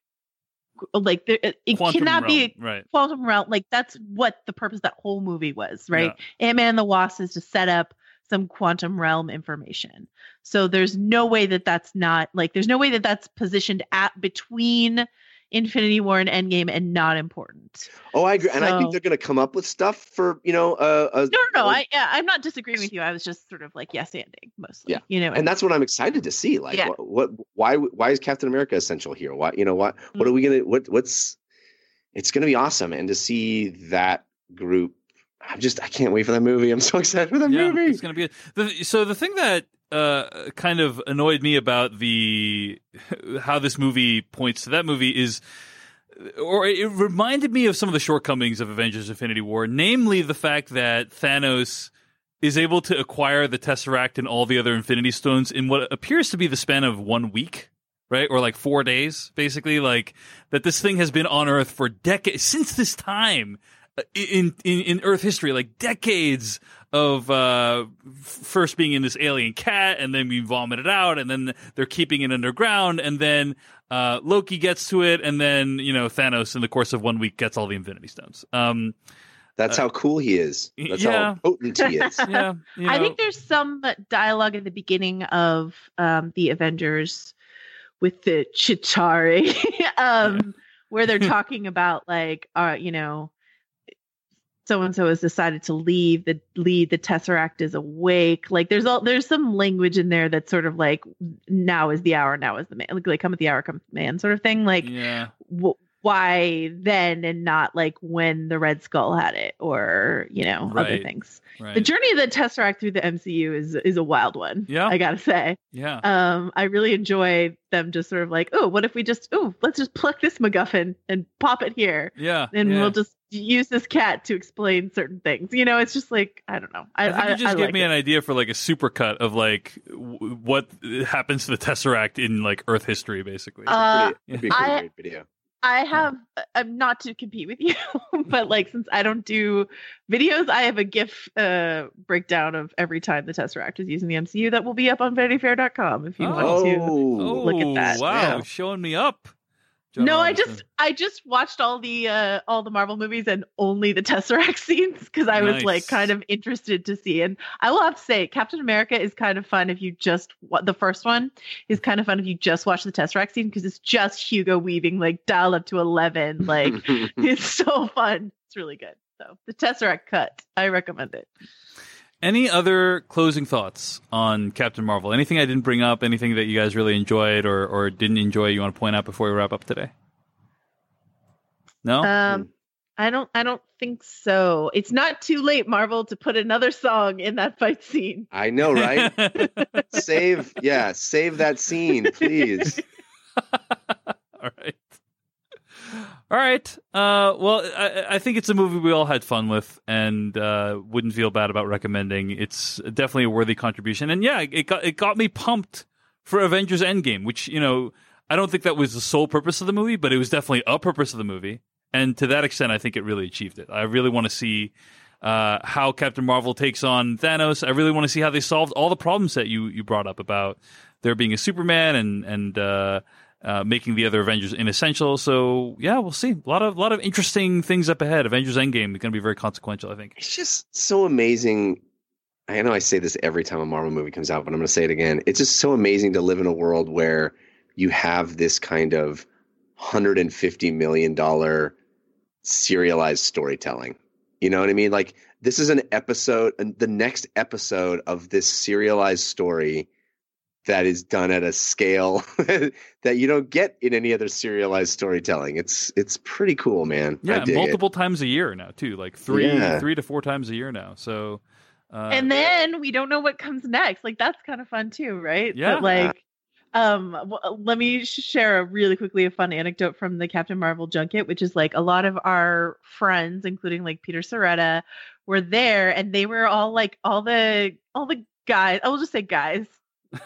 like there, it Quantum cannot be realm, right. quantum realm. Like that's what the purpose of that whole movie was, right? Ant Man and the Wasp is to set up some quantum realm information. So there's no way that that's not like there's no way that that's positioned at between Infinity War and Endgame and not important. Oh, I agree, and I think they're going to come up with stuff for you know. Uh, a, No, no, no. a- I yeah, I'm not disagreeing with you. I was just sort of like yes anding mostly. Yeah. You know, and that's what I'm excited to see. Like, Yeah. what, what, why, why is Captain America essential here? Why, you know, what, what Mm. are we gonna, what, what's, it's gonna be awesome, and to see that group, I'm just, I can't wait for that movie. I'm so excited for that yeah, movie. it's going to be. The, so the thing that uh, kind of annoyed me about the how this movie points to that movie is, or it reminded me of some of the shortcomings of Avengers: Infinity War, namely the fact that Thanos is able to acquire the Tesseract and all the other Infinity Stones in what appears to be the span of one week, right? Or like four days, basically. Like that this thing has been on Earth for decades, since this time uh, in, in, in Earth history, like decades of uh, first being in this alien cat and then being vomited it out and then they're keeping it underground and then uh, Loki gets to it and then, you know, Thanos in the course of one week gets all the Infinity Stones. Um, That's how cool he is. That's yeah. how potent he is. yeah. you I think there's some dialogue at the beginning of um, the Avengers with the Chitauri, um, where they're talking about like, uh, you know, so and so has decided to leave. The lead, the Tesseract is awake. Like, there's all there's some language in there that's sort of like, now is the hour, now is the man. Like, like come at the hour, come the man, sort of thing. Like, yeah. w- why then and not like when the Red Skull had it or you know other things. Right. The journey of the Tesseract through the MCU is is a wild one. Yeah. I gotta say. yeah. Um, I really enjoy them just sort of like, oh, what if we just, oh, let's just pluck this MacGuffin and pop it here, yeah. and yeah. we'll just use this cat to explain certain things. You know, it's just like I don't know. I, I think I, you just I gave like me it. an idea for like a supercut of like w- what happens to the Tesseract in like Earth history, basically. Uh, it'd be a pretty I- great video. I have I'm not to compete with you, but like since I don't do videos, I have a GIF uh, breakdown of every time the Tesseract is using the MCU that will be up on VanityFair.com if you want to. Oh, look at that. Wow, Yeah. showing me up. John no, I just I just watched all the uh all the Marvel movies and only the Tesseract scenes because I was like kind of interested to see. And I will have to say, Captain America is kind of fun if you just the first one is kind of fun if you just watch the Tesseract scene because it's just Hugo Weaving like dial up to eleven. Like it's so fun. It's really good. So the Tesseract cut, I recommend it. Any other closing thoughts on Captain Marvel? Anything I didn't bring up? Anything that you guys really enjoyed or, or didn't enjoy? You want to point out before we wrap up today? No. Um, I don't I don't think so. It's not too late, Marvel, to put another song in that fight scene. I know, right? save, yeah, save that scene, please. all right. All right. Uh, well, I, I think it's a movie we all had fun with, and uh, wouldn't feel bad about recommending. It's definitely a worthy contribution, and yeah, it got it got me pumped for Avengers Endgame, which you know I don't think that was the sole purpose of the movie, but it was definitely a purpose of the movie, and to that extent, I think it really achieved it. I really want to see uh, how Captain Marvel takes on Thanos. I really want to see how they solved all the problems that you you brought up about there being a Superman and and uh, making the other Avengers inessential. So yeah, we'll see. A lot of lot of interesting things up ahead. Avengers Endgame is going to be very consequential, I think. It's just so amazing. I know I say this every time a Marvel movie comes out, but I'm going to say it again. It's just so amazing to live in a world where you have this kind of 150 million dollar serialized storytelling. You know what I mean? Like this is an episode, and the next episode of this serialized story that is done at a scale that you don't get in any other serialized storytelling. It's it's pretty cool, man. Yeah, and dig it. multiple times a year now too, like three Yeah. three to four times a year now. So uh, and then we don't know what comes next. Like that's kind of fun too, right? Yeah. But like, um, w- let me share a really quickly a fun anecdote from the Captain Marvel junket, which is like a lot of our friends, including like Peter Sciretta, were there, and they were all like all the all the guys. I will just say guys.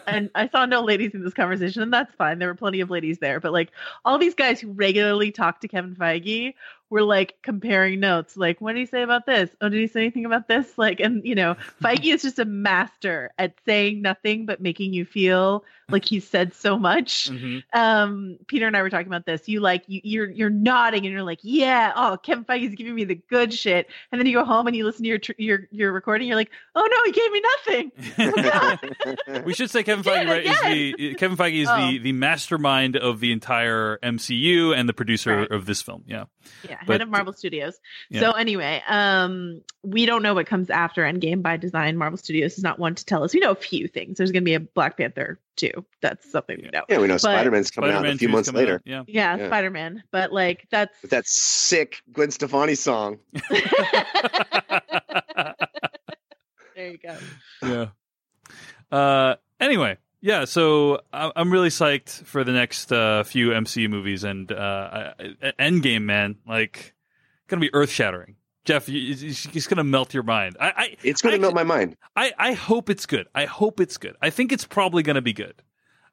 And I saw no ladies in this conversation, and that's fine. There were plenty of ladies there, but like all these guys who regularly talk to Kevin Feige were like comparing notes. Like, what did he say about this? Oh, did he say anything about this? Like, and you know, Feige is just a master at saying nothing but making you feel like he said so much. mhm. Um, Peter and I were talking about this. You like you, you're you're nodding and you're like, yeah, oh, Kevin Feige's giving me the good shit. And then you go home and you listen to your tr- your your recording. You're like, oh no, he gave me nothing. we should say Kevin Feige right, is the Kevin Feige is Oh. the the mastermind of the entire MCU and the producer Right. of this film. Yeah. Yeah, head of Marvel Studios. Yeah. So anyway, um, we don't know what comes after Endgame by design. Marvel Studios is not one to tell us. We know a few things. There's going to be a Black Panther too. That's something we know. Yeah, we know But- Spider-Man's coming out Spider-Man a few months coming out, later Yeah. Yeah, Yeah. Spider Man. But like that's with that sick Gwen Stefani song. there you go. yeah. Uh, anyway, yeah. So I- I'm really psyched for the next uh, few MCU movies and uh, I- I- Endgame, man. Like, gonna be earth shattering. Jeff, you- it's, it's going to melt your mind. I, I It's going to melt my mind. I, I hope it's good. I hope it's good. I think it's probably going to be good.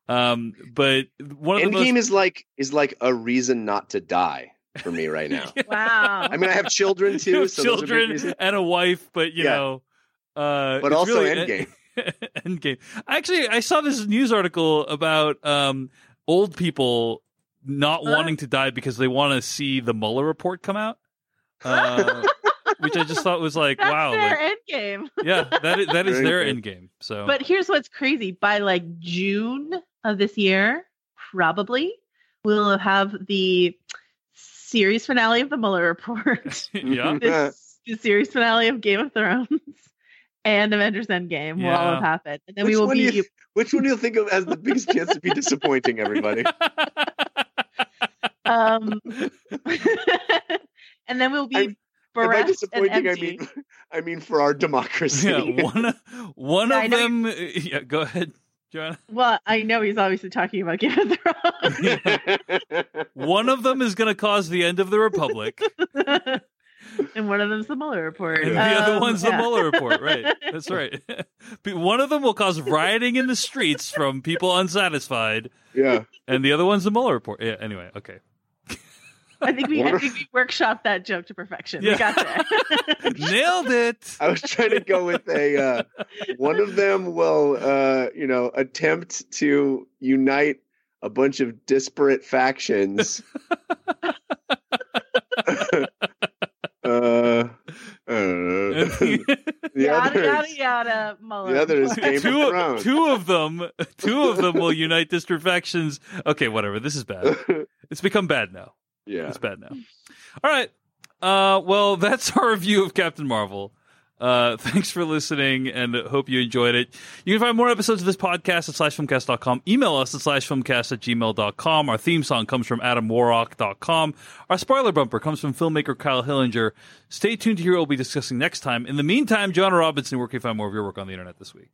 Um, but one of the Endgame most, is like is like a reason not to die for me right now. Wow. I mean, I have children too, have so those are big children and a wife, but you Yeah. know, uh, But it's also really- Endgame. Endgame. Actually, I saw this news article about um, old people not Huh? wanting to die because they want to see the Mueller report come out, uh, which I just thought was like, That's wow, their like, end game. yeah, that is, that is Very their good. end game. So, But here's what's crazy: by like June of this year, probably we'll have the series finale of the Mueller report, yeah, this, the series finale of Game of Thrones, and Avengers Endgame will all Yeah. have happened, and then Which we will one do be. you- Which one do you think of as the biggest chance to be disappointing everybody? um, and then we'll be I'm- By bereft and disappointing, I mean I mean for our democracy. yeah, one one Yeah, of them. Yeah, go ahead, Joanna. Well, I know he's obviously talking about Game of Thrones. One of them is going to cause the end of the republic, and one of them's the Mueller report. and the other Um, one's the yeah. Mueller report. Right, that's right. One of them will cause rioting in the streets from people unsatisfied, yeah. and the other one's the Mueller report. Yeah. Anyway, okay. I think we, I think we workshopped that joke to perfection. Yeah. We got there. Nailed it. I was trying to go with a uh, one of them will uh, you know attempt to unite a bunch of disparate factions. uh, I don't know. the yada other yada is, yada. Mueller. the other is Game of two, Thrones. two of them, two of them will unite disparate factions. Okay, whatever. This is bad. It's become bad now. yeah. It's bad now. All right. Uh, well, that's our review of Captain Marvel. Uh, thanks for listening and hope you enjoyed it. You can find more episodes of this podcast at slashfilmcast.com. Email us at slashfilmcast at gmail.com. Our theme song comes from adamwarrock.com. Our spoiler bumper comes from filmmaker Kyle Hillinger. Stay tuned to hear what we'll be discussing next time. In the meantime, Joanna Robinson, where can you find more of your work on the internet this week?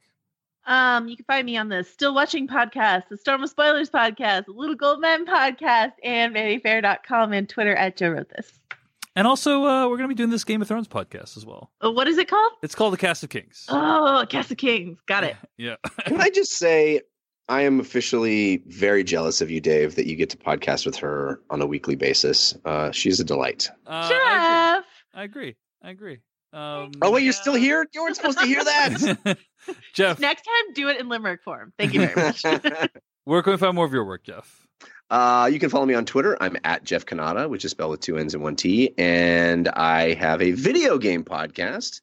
Um, you can find me on the Still Watching podcast, the Storm of Spoilers podcast, the Little Gold Men podcast, and VanityFair.com and Twitter at Joe Wrote This. And also, uh, we're going to be doing this Game of Thrones podcast as well. Oh, what is it called? It's called The Cast of Kings. Oh, Cast of Kings. Got it. Yeah. Can I just say, I am officially very jealous of you, Dave, that you get to podcast with her on a weekly basis. Uh, she's a delight. Uh, Jeff. I agree. I agree. Um, Oh wait, you're still here? You weren't supposed to hear that. Jeff, Next time, do it in limerick form. Thank you very much. where can we find more of your work, Jeff? Uh, you can follow me on Twitter. I'm at Jeff Cannata, which is spelled with two N's and one T. And I have a video game podcast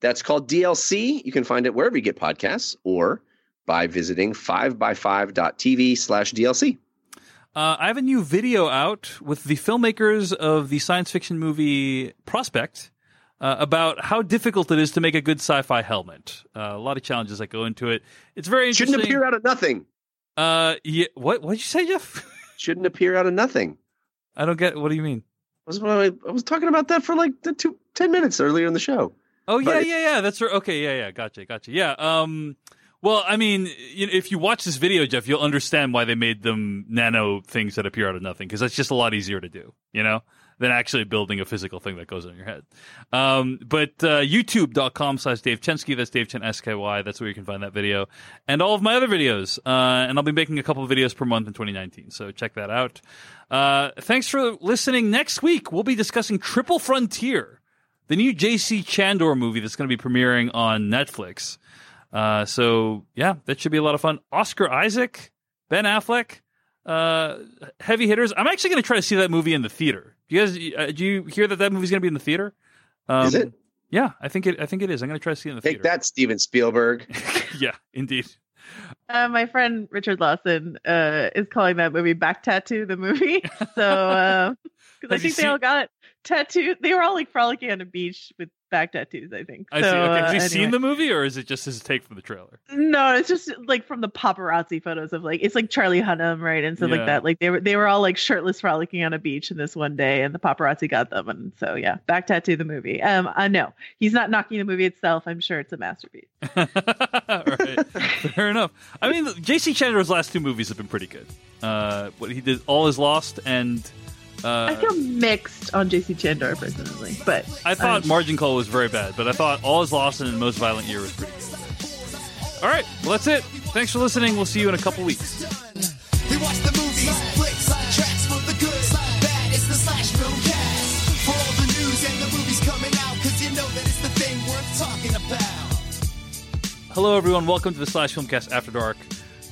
that's called DLC. You can find it wherever you get podcasts or by visiting 5by5.tv slash DLC. Uh, I have a new video out with the filmmakers of the science fiction movie Prospect uh, about how difficult it is to make a good sci-fi helmet. Uh, a lot of challenges that go into it. It's very interesting. Shouldn't appear out of nothing. Uh, yeah. What? What did you say, Jeff? Shouldn't appear out of nothing. I don't get. What do you mean? Was I, I was talking about that for like the two, 10 minutes earlier in the show. Oh yeah, But- yeah, yeah. That's right. Okay, yeah, yeah. Gotcha, gotcha. Yeah. Um. Well, I mean, you know, if you watch this video, Jeff, you'll understand why they made them nano things that appear out of nothing because that's just a lot easier to do, you know, than actually building a physical thing that goes on your head. Um. But uh, YouTube.com slash Dave Chensky. That's Dave Chen S K Y. That's where you can find that video and all of my other videos. Uh. And I'll be making a couple of videos per month in 2019. So check that out. Uh. Thanks for listening. Next week we'll be discussing Triple Frontier the new J.C. Chandor movie that's going to be premiering on Netflix. Uh, so yeah, that should be a lot of fun. Oscar Isaac, Ben Affleck, uh, heavy hitters. I'm actually going to try to see that movie in the theater. Do you guys, uh, do you hear that that movie's going to be in the theater? Um, Is it? Yeah, I think it. I think it is. I'm going to try to see it in the Take theater. that, Steven Spielberg. yeah, indeed. Uh, my friend Richard Lawson uh, is calling that movie Back Tattoo, the movie. So, because I Have you think they all got tattooed. They were all like frolicking on a beach with back tattoos, I think. I so, see. Okay, uh, has he seen anyway. the movie, or is it just his take from the trailer? No, it's just like from the paparazzi photos of like it's like Charlie Hunnam, right, and stuff Yeah. like that. Like they were they were all like shirtless frolicking on a beach in this one day, and the paparazzi got them, and so yeah, back tattoo the movie. Um, I know he's not knocking the movie itself. I'm sure it's a masterpiece. Right, fair enough. I mean, J.C. Chandor's last two movies have been pretty good. Uh, what he did, All Is Lost, and Uh, I feel mixed on JC Chandor personally, but I thought um, Margin Call was very bad, but I thought All Is Lost and Most Violent Year was pretty good. All right, well, that's it. Thanks for listening. We'll see you in a couple weeks. We watch the movies, flicks, tracks for the good, bad. It's the slash film cast. For all the news and the movies coming out, cause you know that it's the thing worth talking about. Hello, everyone. Welcome to the Slash Filmcast After Dark,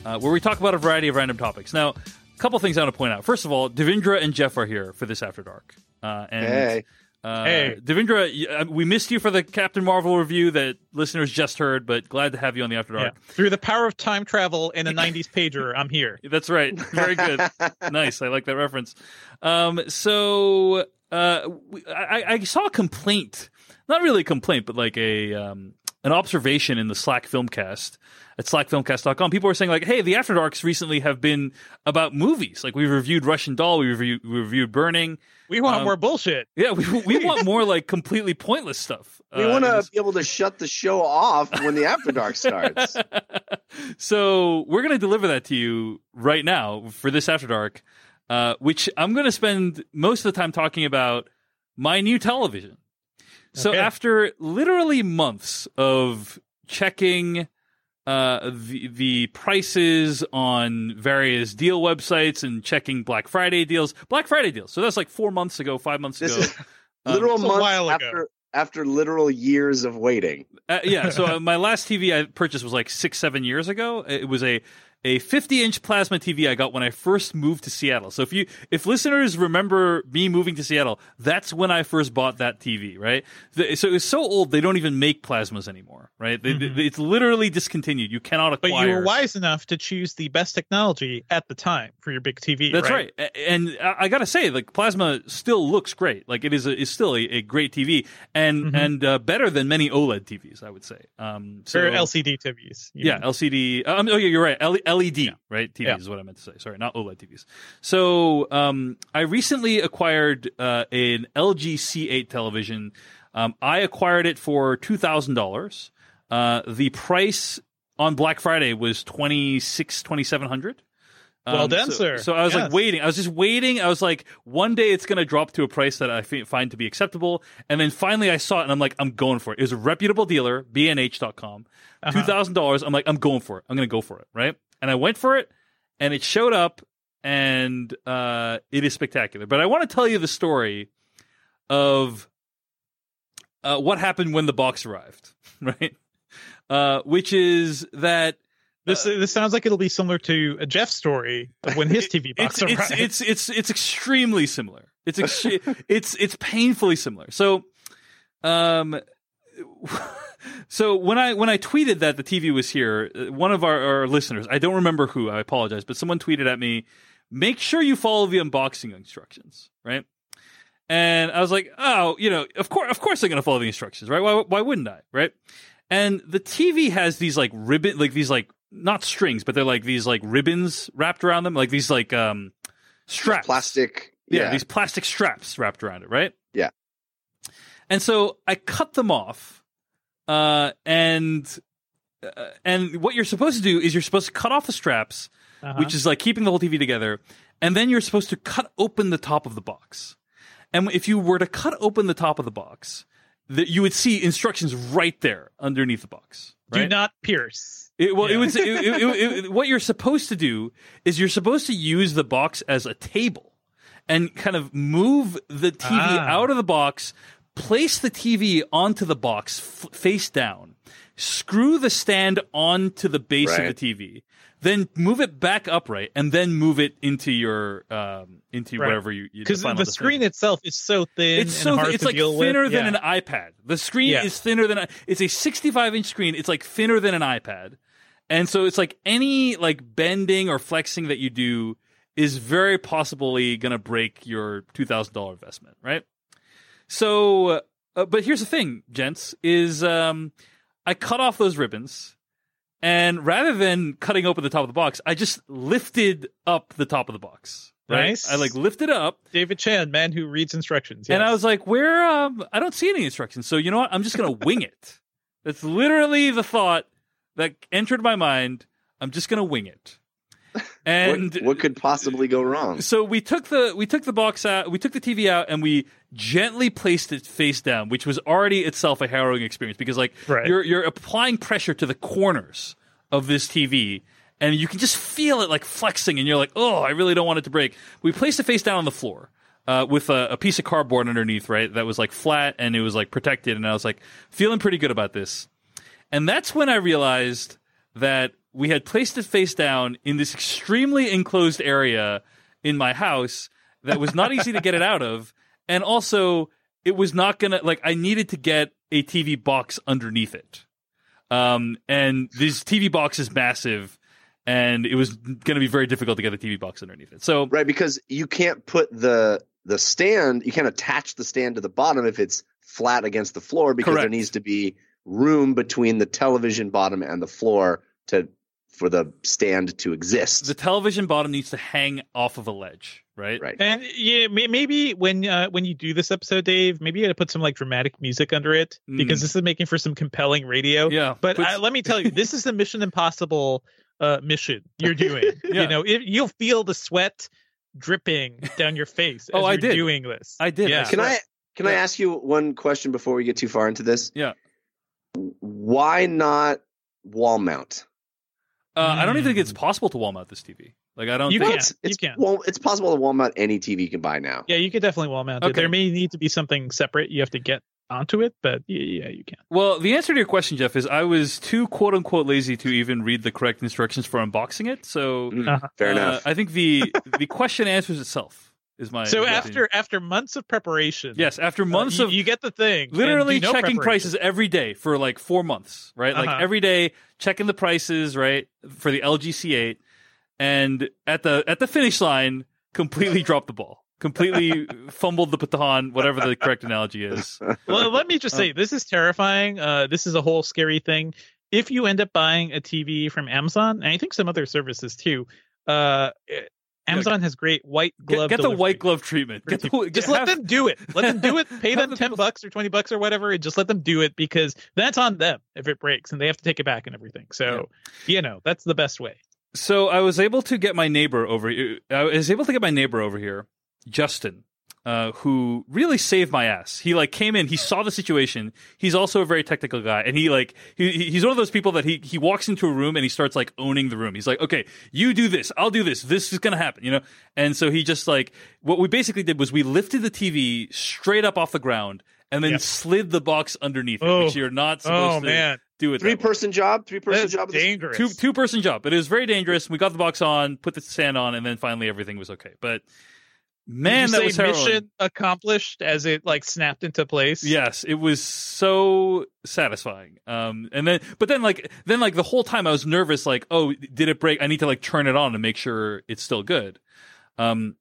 uh, where we talk about a variety of random topics. Now, a couple things I want to point out. First of all, Devindra and Jeff are here for this After Dark. Uh, and, Hey. Uh, Hey. Devindra, y- uh, we missed you for the Captain Marvel review that listeners just heard, but glad to have you on the After Yeah. Dark. Through the power of time travel and a 90s pager, I'm here. That's right. Very good. nice. I like that reference. Um, so uh, we- I, I saw a complaint, not really a complaint, but like a um, an observation in the Slack Filmcast at slackfilmcast.com. People were saying like, "Hey, the After Darks recently have been about movies. Like we reviewed Russian Doll, we reviewed, we reviewed Burning. We want Um, more bullshit. Yeah, we we want more like completely pointless stuff. We Uh, want to be able to shut the show off when the After Dark starts. so we're going to deliver that to you right now for this after dark uh, which i'm going to spend most of the time talking about my new television so Okay. after literally months of checking uh, the the prices on various deal websites and checking Black Friday deals. Black Friday deals. So that's like four months ago, five months This ago. is literal it's a months while ago. after after literal years of waiting. Uh, yeah, so uh, my last TV I purchased was like six, seven years ago. It was a a 50 inch plasma TV I got when I first moved to Seattle. So if you if listeners remember me moving to Seattle, that's when I first bought that TV, right? The- so it's so old they don't even make plasmas anymore, right? They, they- it's literally discontinued. You cannot acquire. But you were wise enough to choose the best technology at the time for your big TV. That's right. A- And I, I gotta say, like plasma still looks great. Like it is, a, is still a, a great TV, and Mm-hmm. and uh, better than many OLED TVs, I would say. Um, so For LCD TVs. yeah, know. LCD. Um, oh, yeah, you're right. L- LED, right? TVs Yeah. is what I meant to say. Sorry, not OLED TVs. So um, I recently acquired uh, an LG C8 television. Um, I acquired it for two thousand dollars. Uh, the price on Black Friday was twenty six, twenty seven hundred. Well done, so, sir. So I was like waiting. I was just waiting. I was like, one day it's going to drop to a price that I find to be acceptable. And then finally I saw it and I'm like, I'm going for it. It was a reputable dealer, bnh.com, Uh-huh. $2,000. I'm like, I'm going for it. I'm going to go for it. Right. And I went for it and it showed up and uh, it is spectacular. But I want to tell you the story of uh, what happened when the box arrived. Right. Uh, which is that This this sounds like it'll be similar to a Jeff story of when his TV box it's, it's, arrived. it's it's it's extremely similar. It's ex- it's it's painfully similar. So, um, so when I when I tweeted that the TV was here, uh, one of our, our listeners, I don't remember who, I apologize, but someone tweeted at me, "Make sure you follow the unboxing instructions." Right. And I was like, oh, you know, of course, of course, they're going to follow the instructions, right? Why, why wouldn't I, right? And the TV has these like ribbon, like these like not strings, but they're like these like ribbons wrapped around them, like these like um straps, Plastic. yeah, Yeah. these plastic straps wrapped around it, right? Yeah. And so I cut them off, uh, and uh, and what you're supposed to do is you're supposed to cut off the straps, Uh-huh. which is like keeping the whole TV together, and then you're supposed to cut open the top of the box. And if you were to cut open the top of the box, that you would see instructions right there underneath the box. Do not pierce. It, well, it Yeah. It, it, it, it- what you're supposed to do is you're supposed to use the box as a table, and kind of move the TV Ah. out of the box, place the TV onto the box f- face down, screw the stand onto the base Right. of the TV, then move it back upright, and then move it into your um into Right. whatever you Because define the screen stand. itself is so thin It's and so hard it's to like deal thinner with. than Yeah. an iPad. The screen Yeah. is thinner than a, it's a 65 inch screen. It's like thinner than an iPad, and so it's like any like bending or flexing that you do is very possibly going to break your two thousand dollar investment, right? So, uh, but here's the thing, gents, is um, I cut off those ribbons. And rather than cutting open the top of the box, I just lifted up the top of the box. Right? Nice. I like lifted up David Chen, man who reads instructions. and I was like, where? Um, I don't see any instructions. So you know what? I'm just gonna wing it. That's literally the thought that entered my mind. I'm just gonna wing it. And what, what could possibly go wrong? so we took the we took the box out, we took the TV out, and we gently placed it face down, which was already itself a harrowing experience because like Right. you're you're applying pressure to the corners of this TV. And you can just feel it like flexing, and you're like, "Oh, I really don't want it to break." We placed it face down on the floor uh, with a, a piece of cardboard underneath, right? That was like flat and it was like protected, and I was like feeling pretty good about this. And that's when I realized that we had placed it face down in this extremely enclosed area in my house that was not easy to get it out of. And also, it was not going to, like, I needed to get a TV box underneath it. Um, and this TV box is massive, and it was going to be very difficult to get a TV box underneath it. So, Right, because you can't put the the stand, you can't attach the stand to the bottom if it's flat against the floor because there needs to be room between the television bottom and the floor to for the stand to exist. the television bottom needs to hang off of a ledge, right? right. And yeah, maybe when uh, when you do this episode, Dave, maybe you got to put some like dramatic music under it because Mm. this is making for some compelling radio. Yeah. But Put- uh, let me tell you, this is the Mission Impossible uh, mission you're doing. Yeah. You know, it, you'll feel the sweat dripping down your face Oh, as I you're did. doing this. I did. Yeah. Can I can I ask you one question before we get too far into this? Yeah. Why not wall mount? Uh, I don't even think it's possible to wall mount this TV. Like, I don't You think. can't. It's, You can. Well, it's possible to wall mount any TV you can buy now. Yeah, you could definitely wall mount it. Okay. There may need to be something separate you have to get onto it, but yeah, yeah you can. Well, the answer to your question, Jeff, is I was too quote unquote lazy to even read the correct instructions for unboxing it. So, Mm, Uh-huh. Fair uh, enough. I think the the question answers itself. Is my So after opinion. after months of preparation, yes, after uh, months you, of you get the thing, literally no checking prices every day for like four months, right? Like Uh-huh. every day checking the prices, right, for the LG C8, and at the at the finish line, completely dropped the ball, completely fumbled the baton, whatever the correct analogy is. well, let me just say this is terrifying. Uh, this is a whole scary thing. If you end up buying a TV from Amazon, and I think some other services too, uh, Amazon has great white glove. get the delivery. white glove treatment. Get the, Just have- let them do it. Let them do it. Pay them ten bucks or twenty bucks or whatever, and just let them do it because that's on them if it breaks and they have to take it back and everything. So, you know, that's the best way. So I was able to get my neighbor over. Uh, I was able to get my neighbor over here, Justin, uh, who really saved my ass. He like came in. He saw the situation. He's also a very technical guy, and he like he, he- he's one of those people that he he walks into a room and he starts like owning the room. He's like, okay, you do this, I'll do this. This is gonna happen, you know. And so he just like what we basically did was we lifted the TV straight up off the ground and then Yep. slid the box underneath it, Oh. which you're not supposed Oh to man, do it. Three that way. person job, three person that's job. dangerous. two two person job, but it was very dangerous. We got the box on, put the stand on, and then finally everything was okay. But man, that was mission accomplished as it like snapped into place. Yes, it was so satisfying. Um, and then, but then, like, then, like, the whole time I was nervous. Like, oh, did it break? I need to like turn it on to make sure it's still good. Um,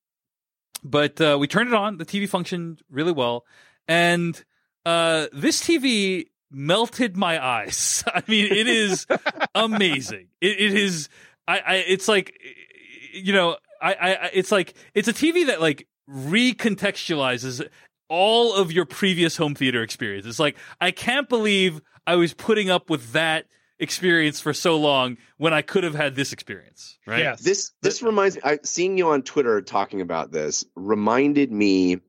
but uh, we turned it on. The TV functioned really well, and uh, this TV melted my eyes. I mean, it is amazing. It, it is. I, I. It's like, you know, I, I. I- It's like it's a TV that like recontextualizes all of your previous home theater experience. It's like I can't believe I was putting up with that experience for so long when I could have had this experience. Right? Yes. This this reminds me. I, seeing you on Twitter talking about this reminded me,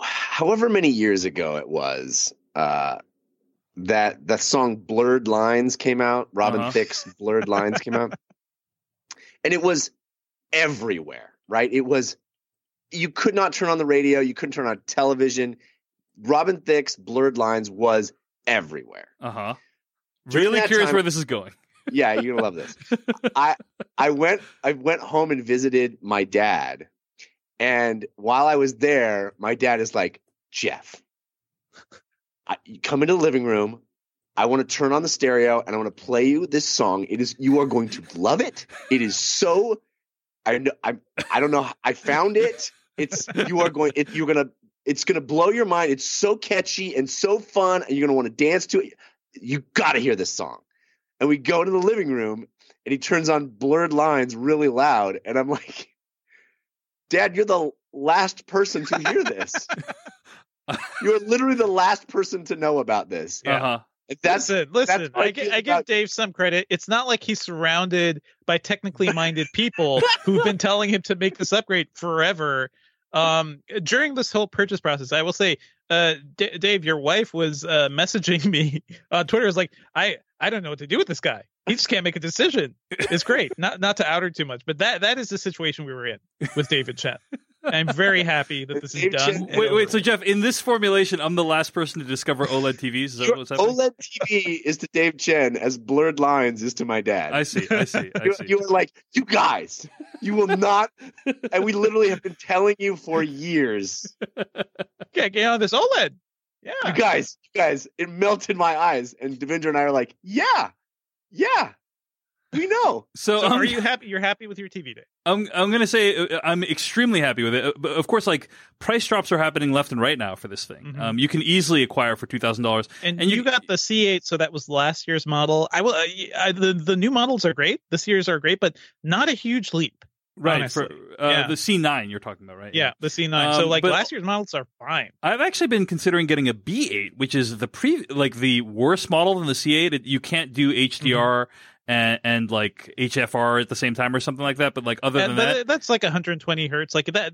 however many years ago it was, uh, that that song "Blurred Lines" came out. Robin Uh-huh. Thicke's "Blurred Lines" came out, and it was everywhere. Right? It was. You could not turn on the radio. You couldn't turn on television. Robin Thicke's "Blurred Lines" was everywhere. Uh huh. Really curious time- where this is going. yeah, you're gonna love this. I I went I went home and visited my dad, and while I was there, my dad is like, Jeff, I, you come into the living room. I want to turn on the stereo and I want to play you this song. It is you are going to love it. It is so I know I I don't know. I found it. It's you are going. It, you're gonna. It's gonna blow your mind. It's so catchy and so fun, and you're gonna want to dance to it. You got to hear this song. And we go to the living room, and he turns on blurred lines really loud, and I'm like, Dad, you're the last person to hear this. you're literally the last person to know about this. Yeah. Uh-huh. That's listen, listen. that's I, gi- I give Dave some credit. It's not like he's surrounded by technically minded people who've been telling him to make this upgrade forever. Um, during this whole purchase process, I will say, uh, D- Dave, your wife was uh, messaging me on Twitter. Was like, I, I don't know what to do with this guy. He just can't make a decision. It's great. Not, not to out her too much, but that, that is the situation we were in with David Chen. I'm very happy that this is Dave done. Wait, wait. So. Jeff, in this formulation, I'm the last person to discover OLED TVs. Is that what's happening? OLED TV is to Dave Chen as blurred lines is to my dad. I see. I see. I you, see. you were like, you guys, you will not. and we literally have been telling you for years. Okay, get on this OLED. Yeah. You guys, you guys, it melted my eyes. And Devindra and I are like, yeah, yeah, we know. So, So um, are you happy? You're happy with your TV, Dave? I'm I'm gonna say uh, I'm extremely happy with it. Uh, But of course, like price drops are happening left and right now for this thing. Mhm. Um, you can easily acquire for two thousand dollars. And, And you, you- got the C8, so that was last year's model. I will. Uh, I, the the new models are great. This year's are great, but not a huge leap. Right honestly. for uh, Yeah. the C9 you're talking about, right? Yeah, the C9. so Um, like last year's models are fine. I've actually been considering getting a B8, which is the pre like the worst model than the C8. It, you can't do HDR Mm-hmm. And, and like HFR at the same time or something like that. But like other And than that- that, that's like 120 hertz. Like that.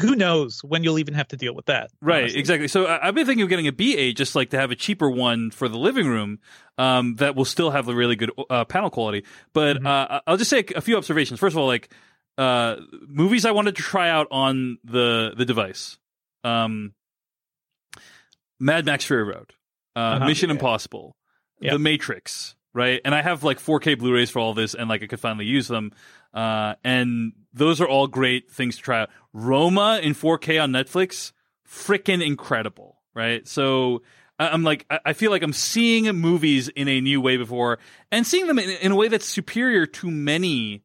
Who knows when you'll even have to deal with that? Right, honestly. exactly. So I- I've been thinking of getting a B8 just like to have a cheaper one for the living room um, that will still have the really good uh, panel quality. But Mm-hmm. uh, I'll just say a few observations. First of all, like uh, movies I wanted to try out on the the device. Um, Mad Max Fury Road, uh, Uh-huh. Mission Impossible, Yeah. The Matrix, right? And I have like 4K Blu-rays for all this, and like I could finally use them. Uh, and those are all great things to try out. Roma in 4K on Netflix, freaking incredible, right? So I'm like, I feel like I'm seeing movies in a new way before, and seeing them in, in a way that's superior to many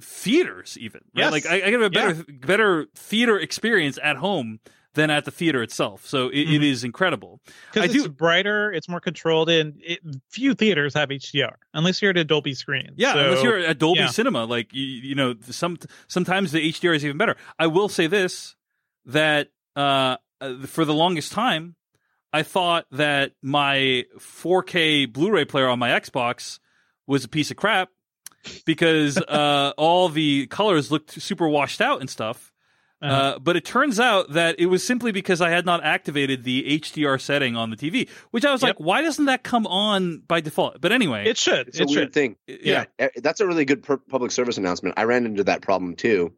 theaters, even. Right? Yes. Like I, I get a better better theater experience at home than at the theater itself. So it, it Mhm. is incredible. Because it's do- brighter, it's more controlled, and it, few theaters have HDR unless you're at a Dolby screen. Yeah, So, unless you're at Dolby yeah. Cinema, like you, you know, some sometimes the HDR is even better. I will say this that uh, uh, for the longest time, I thought that my 4K Blu-ray player on my Xbox was a piece of crap because uh, all the colors looked super washed out and stuff. Uh Uh-huh. but it turns out that it was simply because I had not activated the HDR setting on the TV, which I was Yep. like, why doesn't that come on by default? But anyway, it should. It's a it weird should. thing. yeah. Yeah, eh, that's a really good per- public service announcement. I ran into that problem too.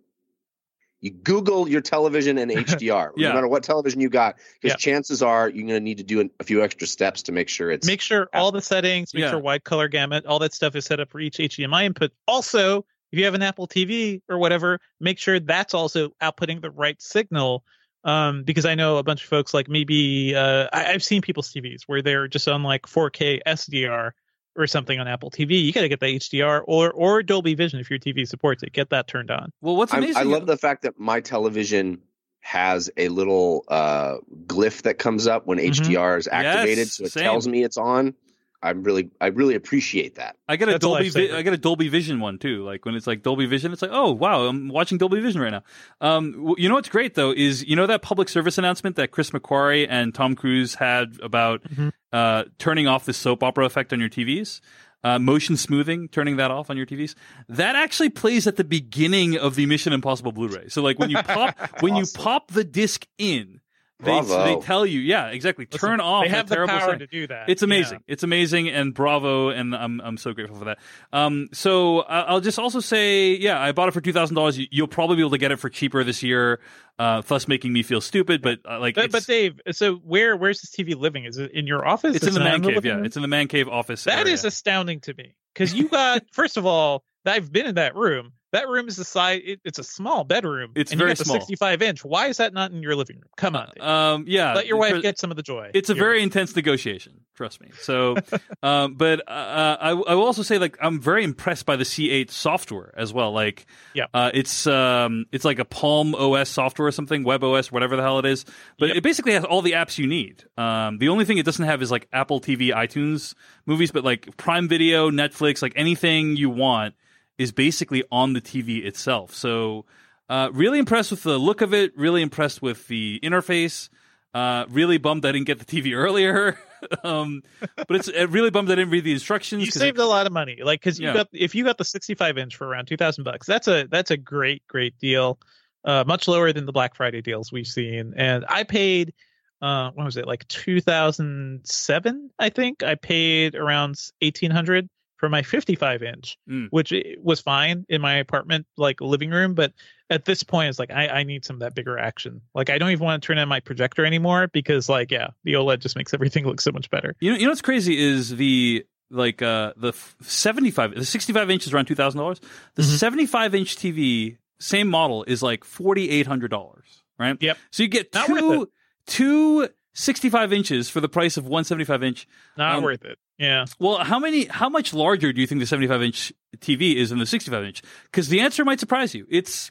You Google your television and HDR, Yeah. no matter what television you got, because Yeah. chances are you're going to need to do an, a few extra steps to make sure it's. Make sure all the settings, make Yeah. sure wide color gamut, all that stuff is set up for each HDMI input. Also, if you have an Apple TV or whatever, make sure that's also outputting the right signal. Um, because I know a bunch of folks like maybe uh, I, I've seen people's TVs where they're just on like 4K SDR or something on Apple TV. You got to get the HDR or or Dolby Vision if your TV supports it. Get that turned on. Well, what's I, amazing? I love the fact that my television has a little uh, glyph that comes up when Mhm. HDR is activated, Yes, so it same. tells me it's on. I'm really, I really appreciate that. I got a That's Dolby. Vi- I get a Dolby Vision one too. Like when it's like Dolby Vision, it's like, oh wow, I'm watching Dolby Vision right now. Um, you know what's great though is you know that public service announcement that Chris McQuarrie and Tom Cruise had about Mhm. uh, turning off the soap opera effect on your TVs. Uh, motion smoothing, turning that off on your TVs. That actually plays at the beginning of the Mission Impossible Blu-ray. So like when you pop when you pop the disc in, they, they tell you, yeah, exactly. Listen, Turn off. They have that the terrible power setting. to do that. It's Yeah. amazing. It's amazing, and bravo, and I'm I'm so grateful for that. Um, so I- I'll just also say, yeah, I bought it for two thousand dollars. You'll probably be able to get it for cheaper this year, uh, thus making me feel stupid. But uh, like, But, but Dave, so where where's this TV living? Is it in your office? it's in the man cave. living Yeah, room? it's in the man cave office. That area. is astounding to me because you got first of all, I've been in that room. That room is the size. It, it's a small bedroom. It's and very you got the small. 65 inch. Why is that not in your living room? Come on, Dave. Um, yeah, let your wife get some of the joy. It's a very intense negotiation. Trust me. So, um, but uh, I, I will also say, like, I'm very impressed by the C8 software as well. Like, Yeah. uh, it's um, it's like a Palm OS software or something, Web OS, whatever the hell it is. But Yep. it basically has all the apps you need. Um, the only thing it doesn't have is like Apple TV, iTunes movies, but like Prime Video, Netflix, like anything you want is basically on the TV itself. So, uh, really impressed with the look of it. Really impressed with the interface. Uh, really bummed I didn't get the TV earlier. um, but it's uh, really bummed I didn't read the instructions. You saved a lot of money, like because you Yeah. got if you got the 65 inch for around 2,000 bucks, that's a that's a great great deal, uh, much lower than the Black Friday deals we've seen. And I paid, uh, what was it like 2007? I think I paid around 1,800 for my 55 inch, Mm. which was fine in my apartment like living room, but at this point it's like I, I need some of that bigger action. Like I don't even want to turn on my projector anymore because like yeah, the OLED just makes everything look so much better. You know, you know what's crazy is the like uh the 75 the 65 inch is around $2000 the Mm-hmm. 75 inch tv same model is like $4800 right Yep. so you get Not two two 65 inches for the price of one 75 inch Not Um, worth it. Yeah. well how many how much larger do you think the 75 inch tv is than the 65 inch because the answer might surprise you it's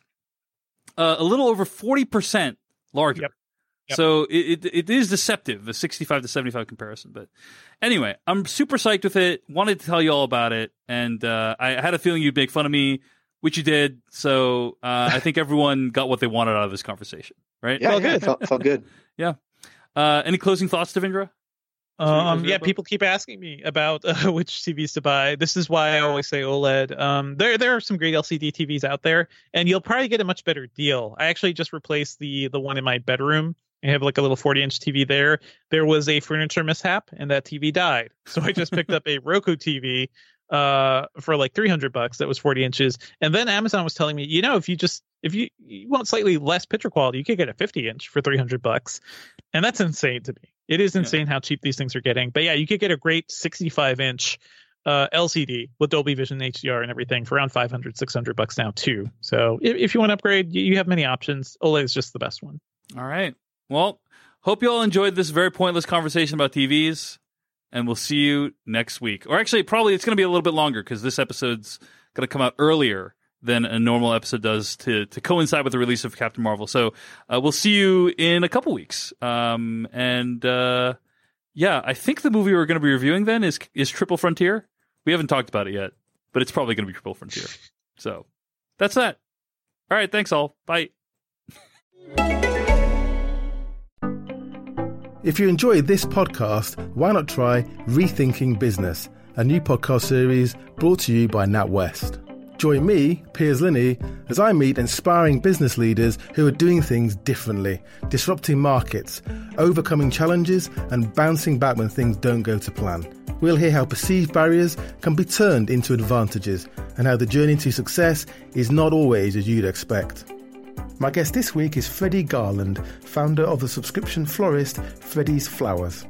uh, a little over 40% larger Yep. Yep. so it, it it is deceptive the 65 to 75 comparison but anyway i'm super psyched with it wanted to tell you all about it and uh, i had a feeling you'd make fun of me which you did so uh, i think everyone got what they wanted out of this conversation right Yeah, Felt yeah, good. Felt, felt good. yeah uh, any closing thoughts devindra As we- as Um, yeah, people keep asking me about uh, which TVs to buy. This is why I always say OLED. Um, there there are some great LCD TVs out there, and you'll probably get a much better deal. I actually just replaced the the one in my bedroom. I have like a little 40 inch TV there. There was a furniture mishap, and that TV died. So I just picked up a Roku TV uh for like 300 bucks that was 40 inches and then amazon was telling me you know if you just if you, you want slightly less picture quality you could get a 50 inch for 300 bucks and that's insane to me it is insane how cheap these things are getting. But yeah you could get a great 65 inch uh lcd with dolby vision hdr and everything for around 500 600 bucks now too. So if, if you want to upgrade you, you have many options. Oled is just the best one. All right. Well, hope you all enjoyed this very pointless conversation about TVs, and we'll see you next week. Or actually, probably it's going to be a little bit longer because this episode's going to come out earlier than a normal episode does to to coincide with the release of Captain Marvel. So uh, we'll see you in a couple weeks. Um, and uh, yeah, I think the movie we're going to be reviewing then is is Triple Frontier. We haven't talked about it yet, but it's probably going to be Triple Frontier. So that's that. All right. Thanks all. Bye. If you enjoyed this podcast, why not try Rethinking Business, a new podcast series brought to you by NatWest. Join me, Piers Linney, as I meet inspiring business leaders who are doing things differently, disrupting markets, overcoming challenges, and bouncing back when things don't go to plan. We'll hear how perceived barriers can be turned into advantages and how the journey to success is not always as you'd expect. My guest this week is Freddie Garland, founder of the subscription florist Freddie's Flowers.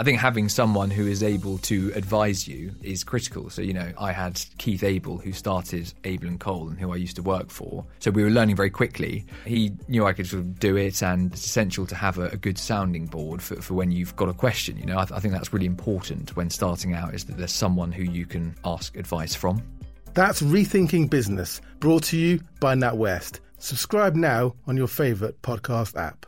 I think having someone who is able to advise you is critical. So, you know, I had Keith Abel, who started Abel and Cole and who I used to work for. So we were learning very quickly. He knew I could sort of do it, and it's essential to have a, a good sounding board for, for when you've got a question. You know, I, I think that's really important when starting out is that there's someone who you can ask advice from. That's Rethinking Business, brought to you by NatWest. Subscribe now on your favourite podcast app.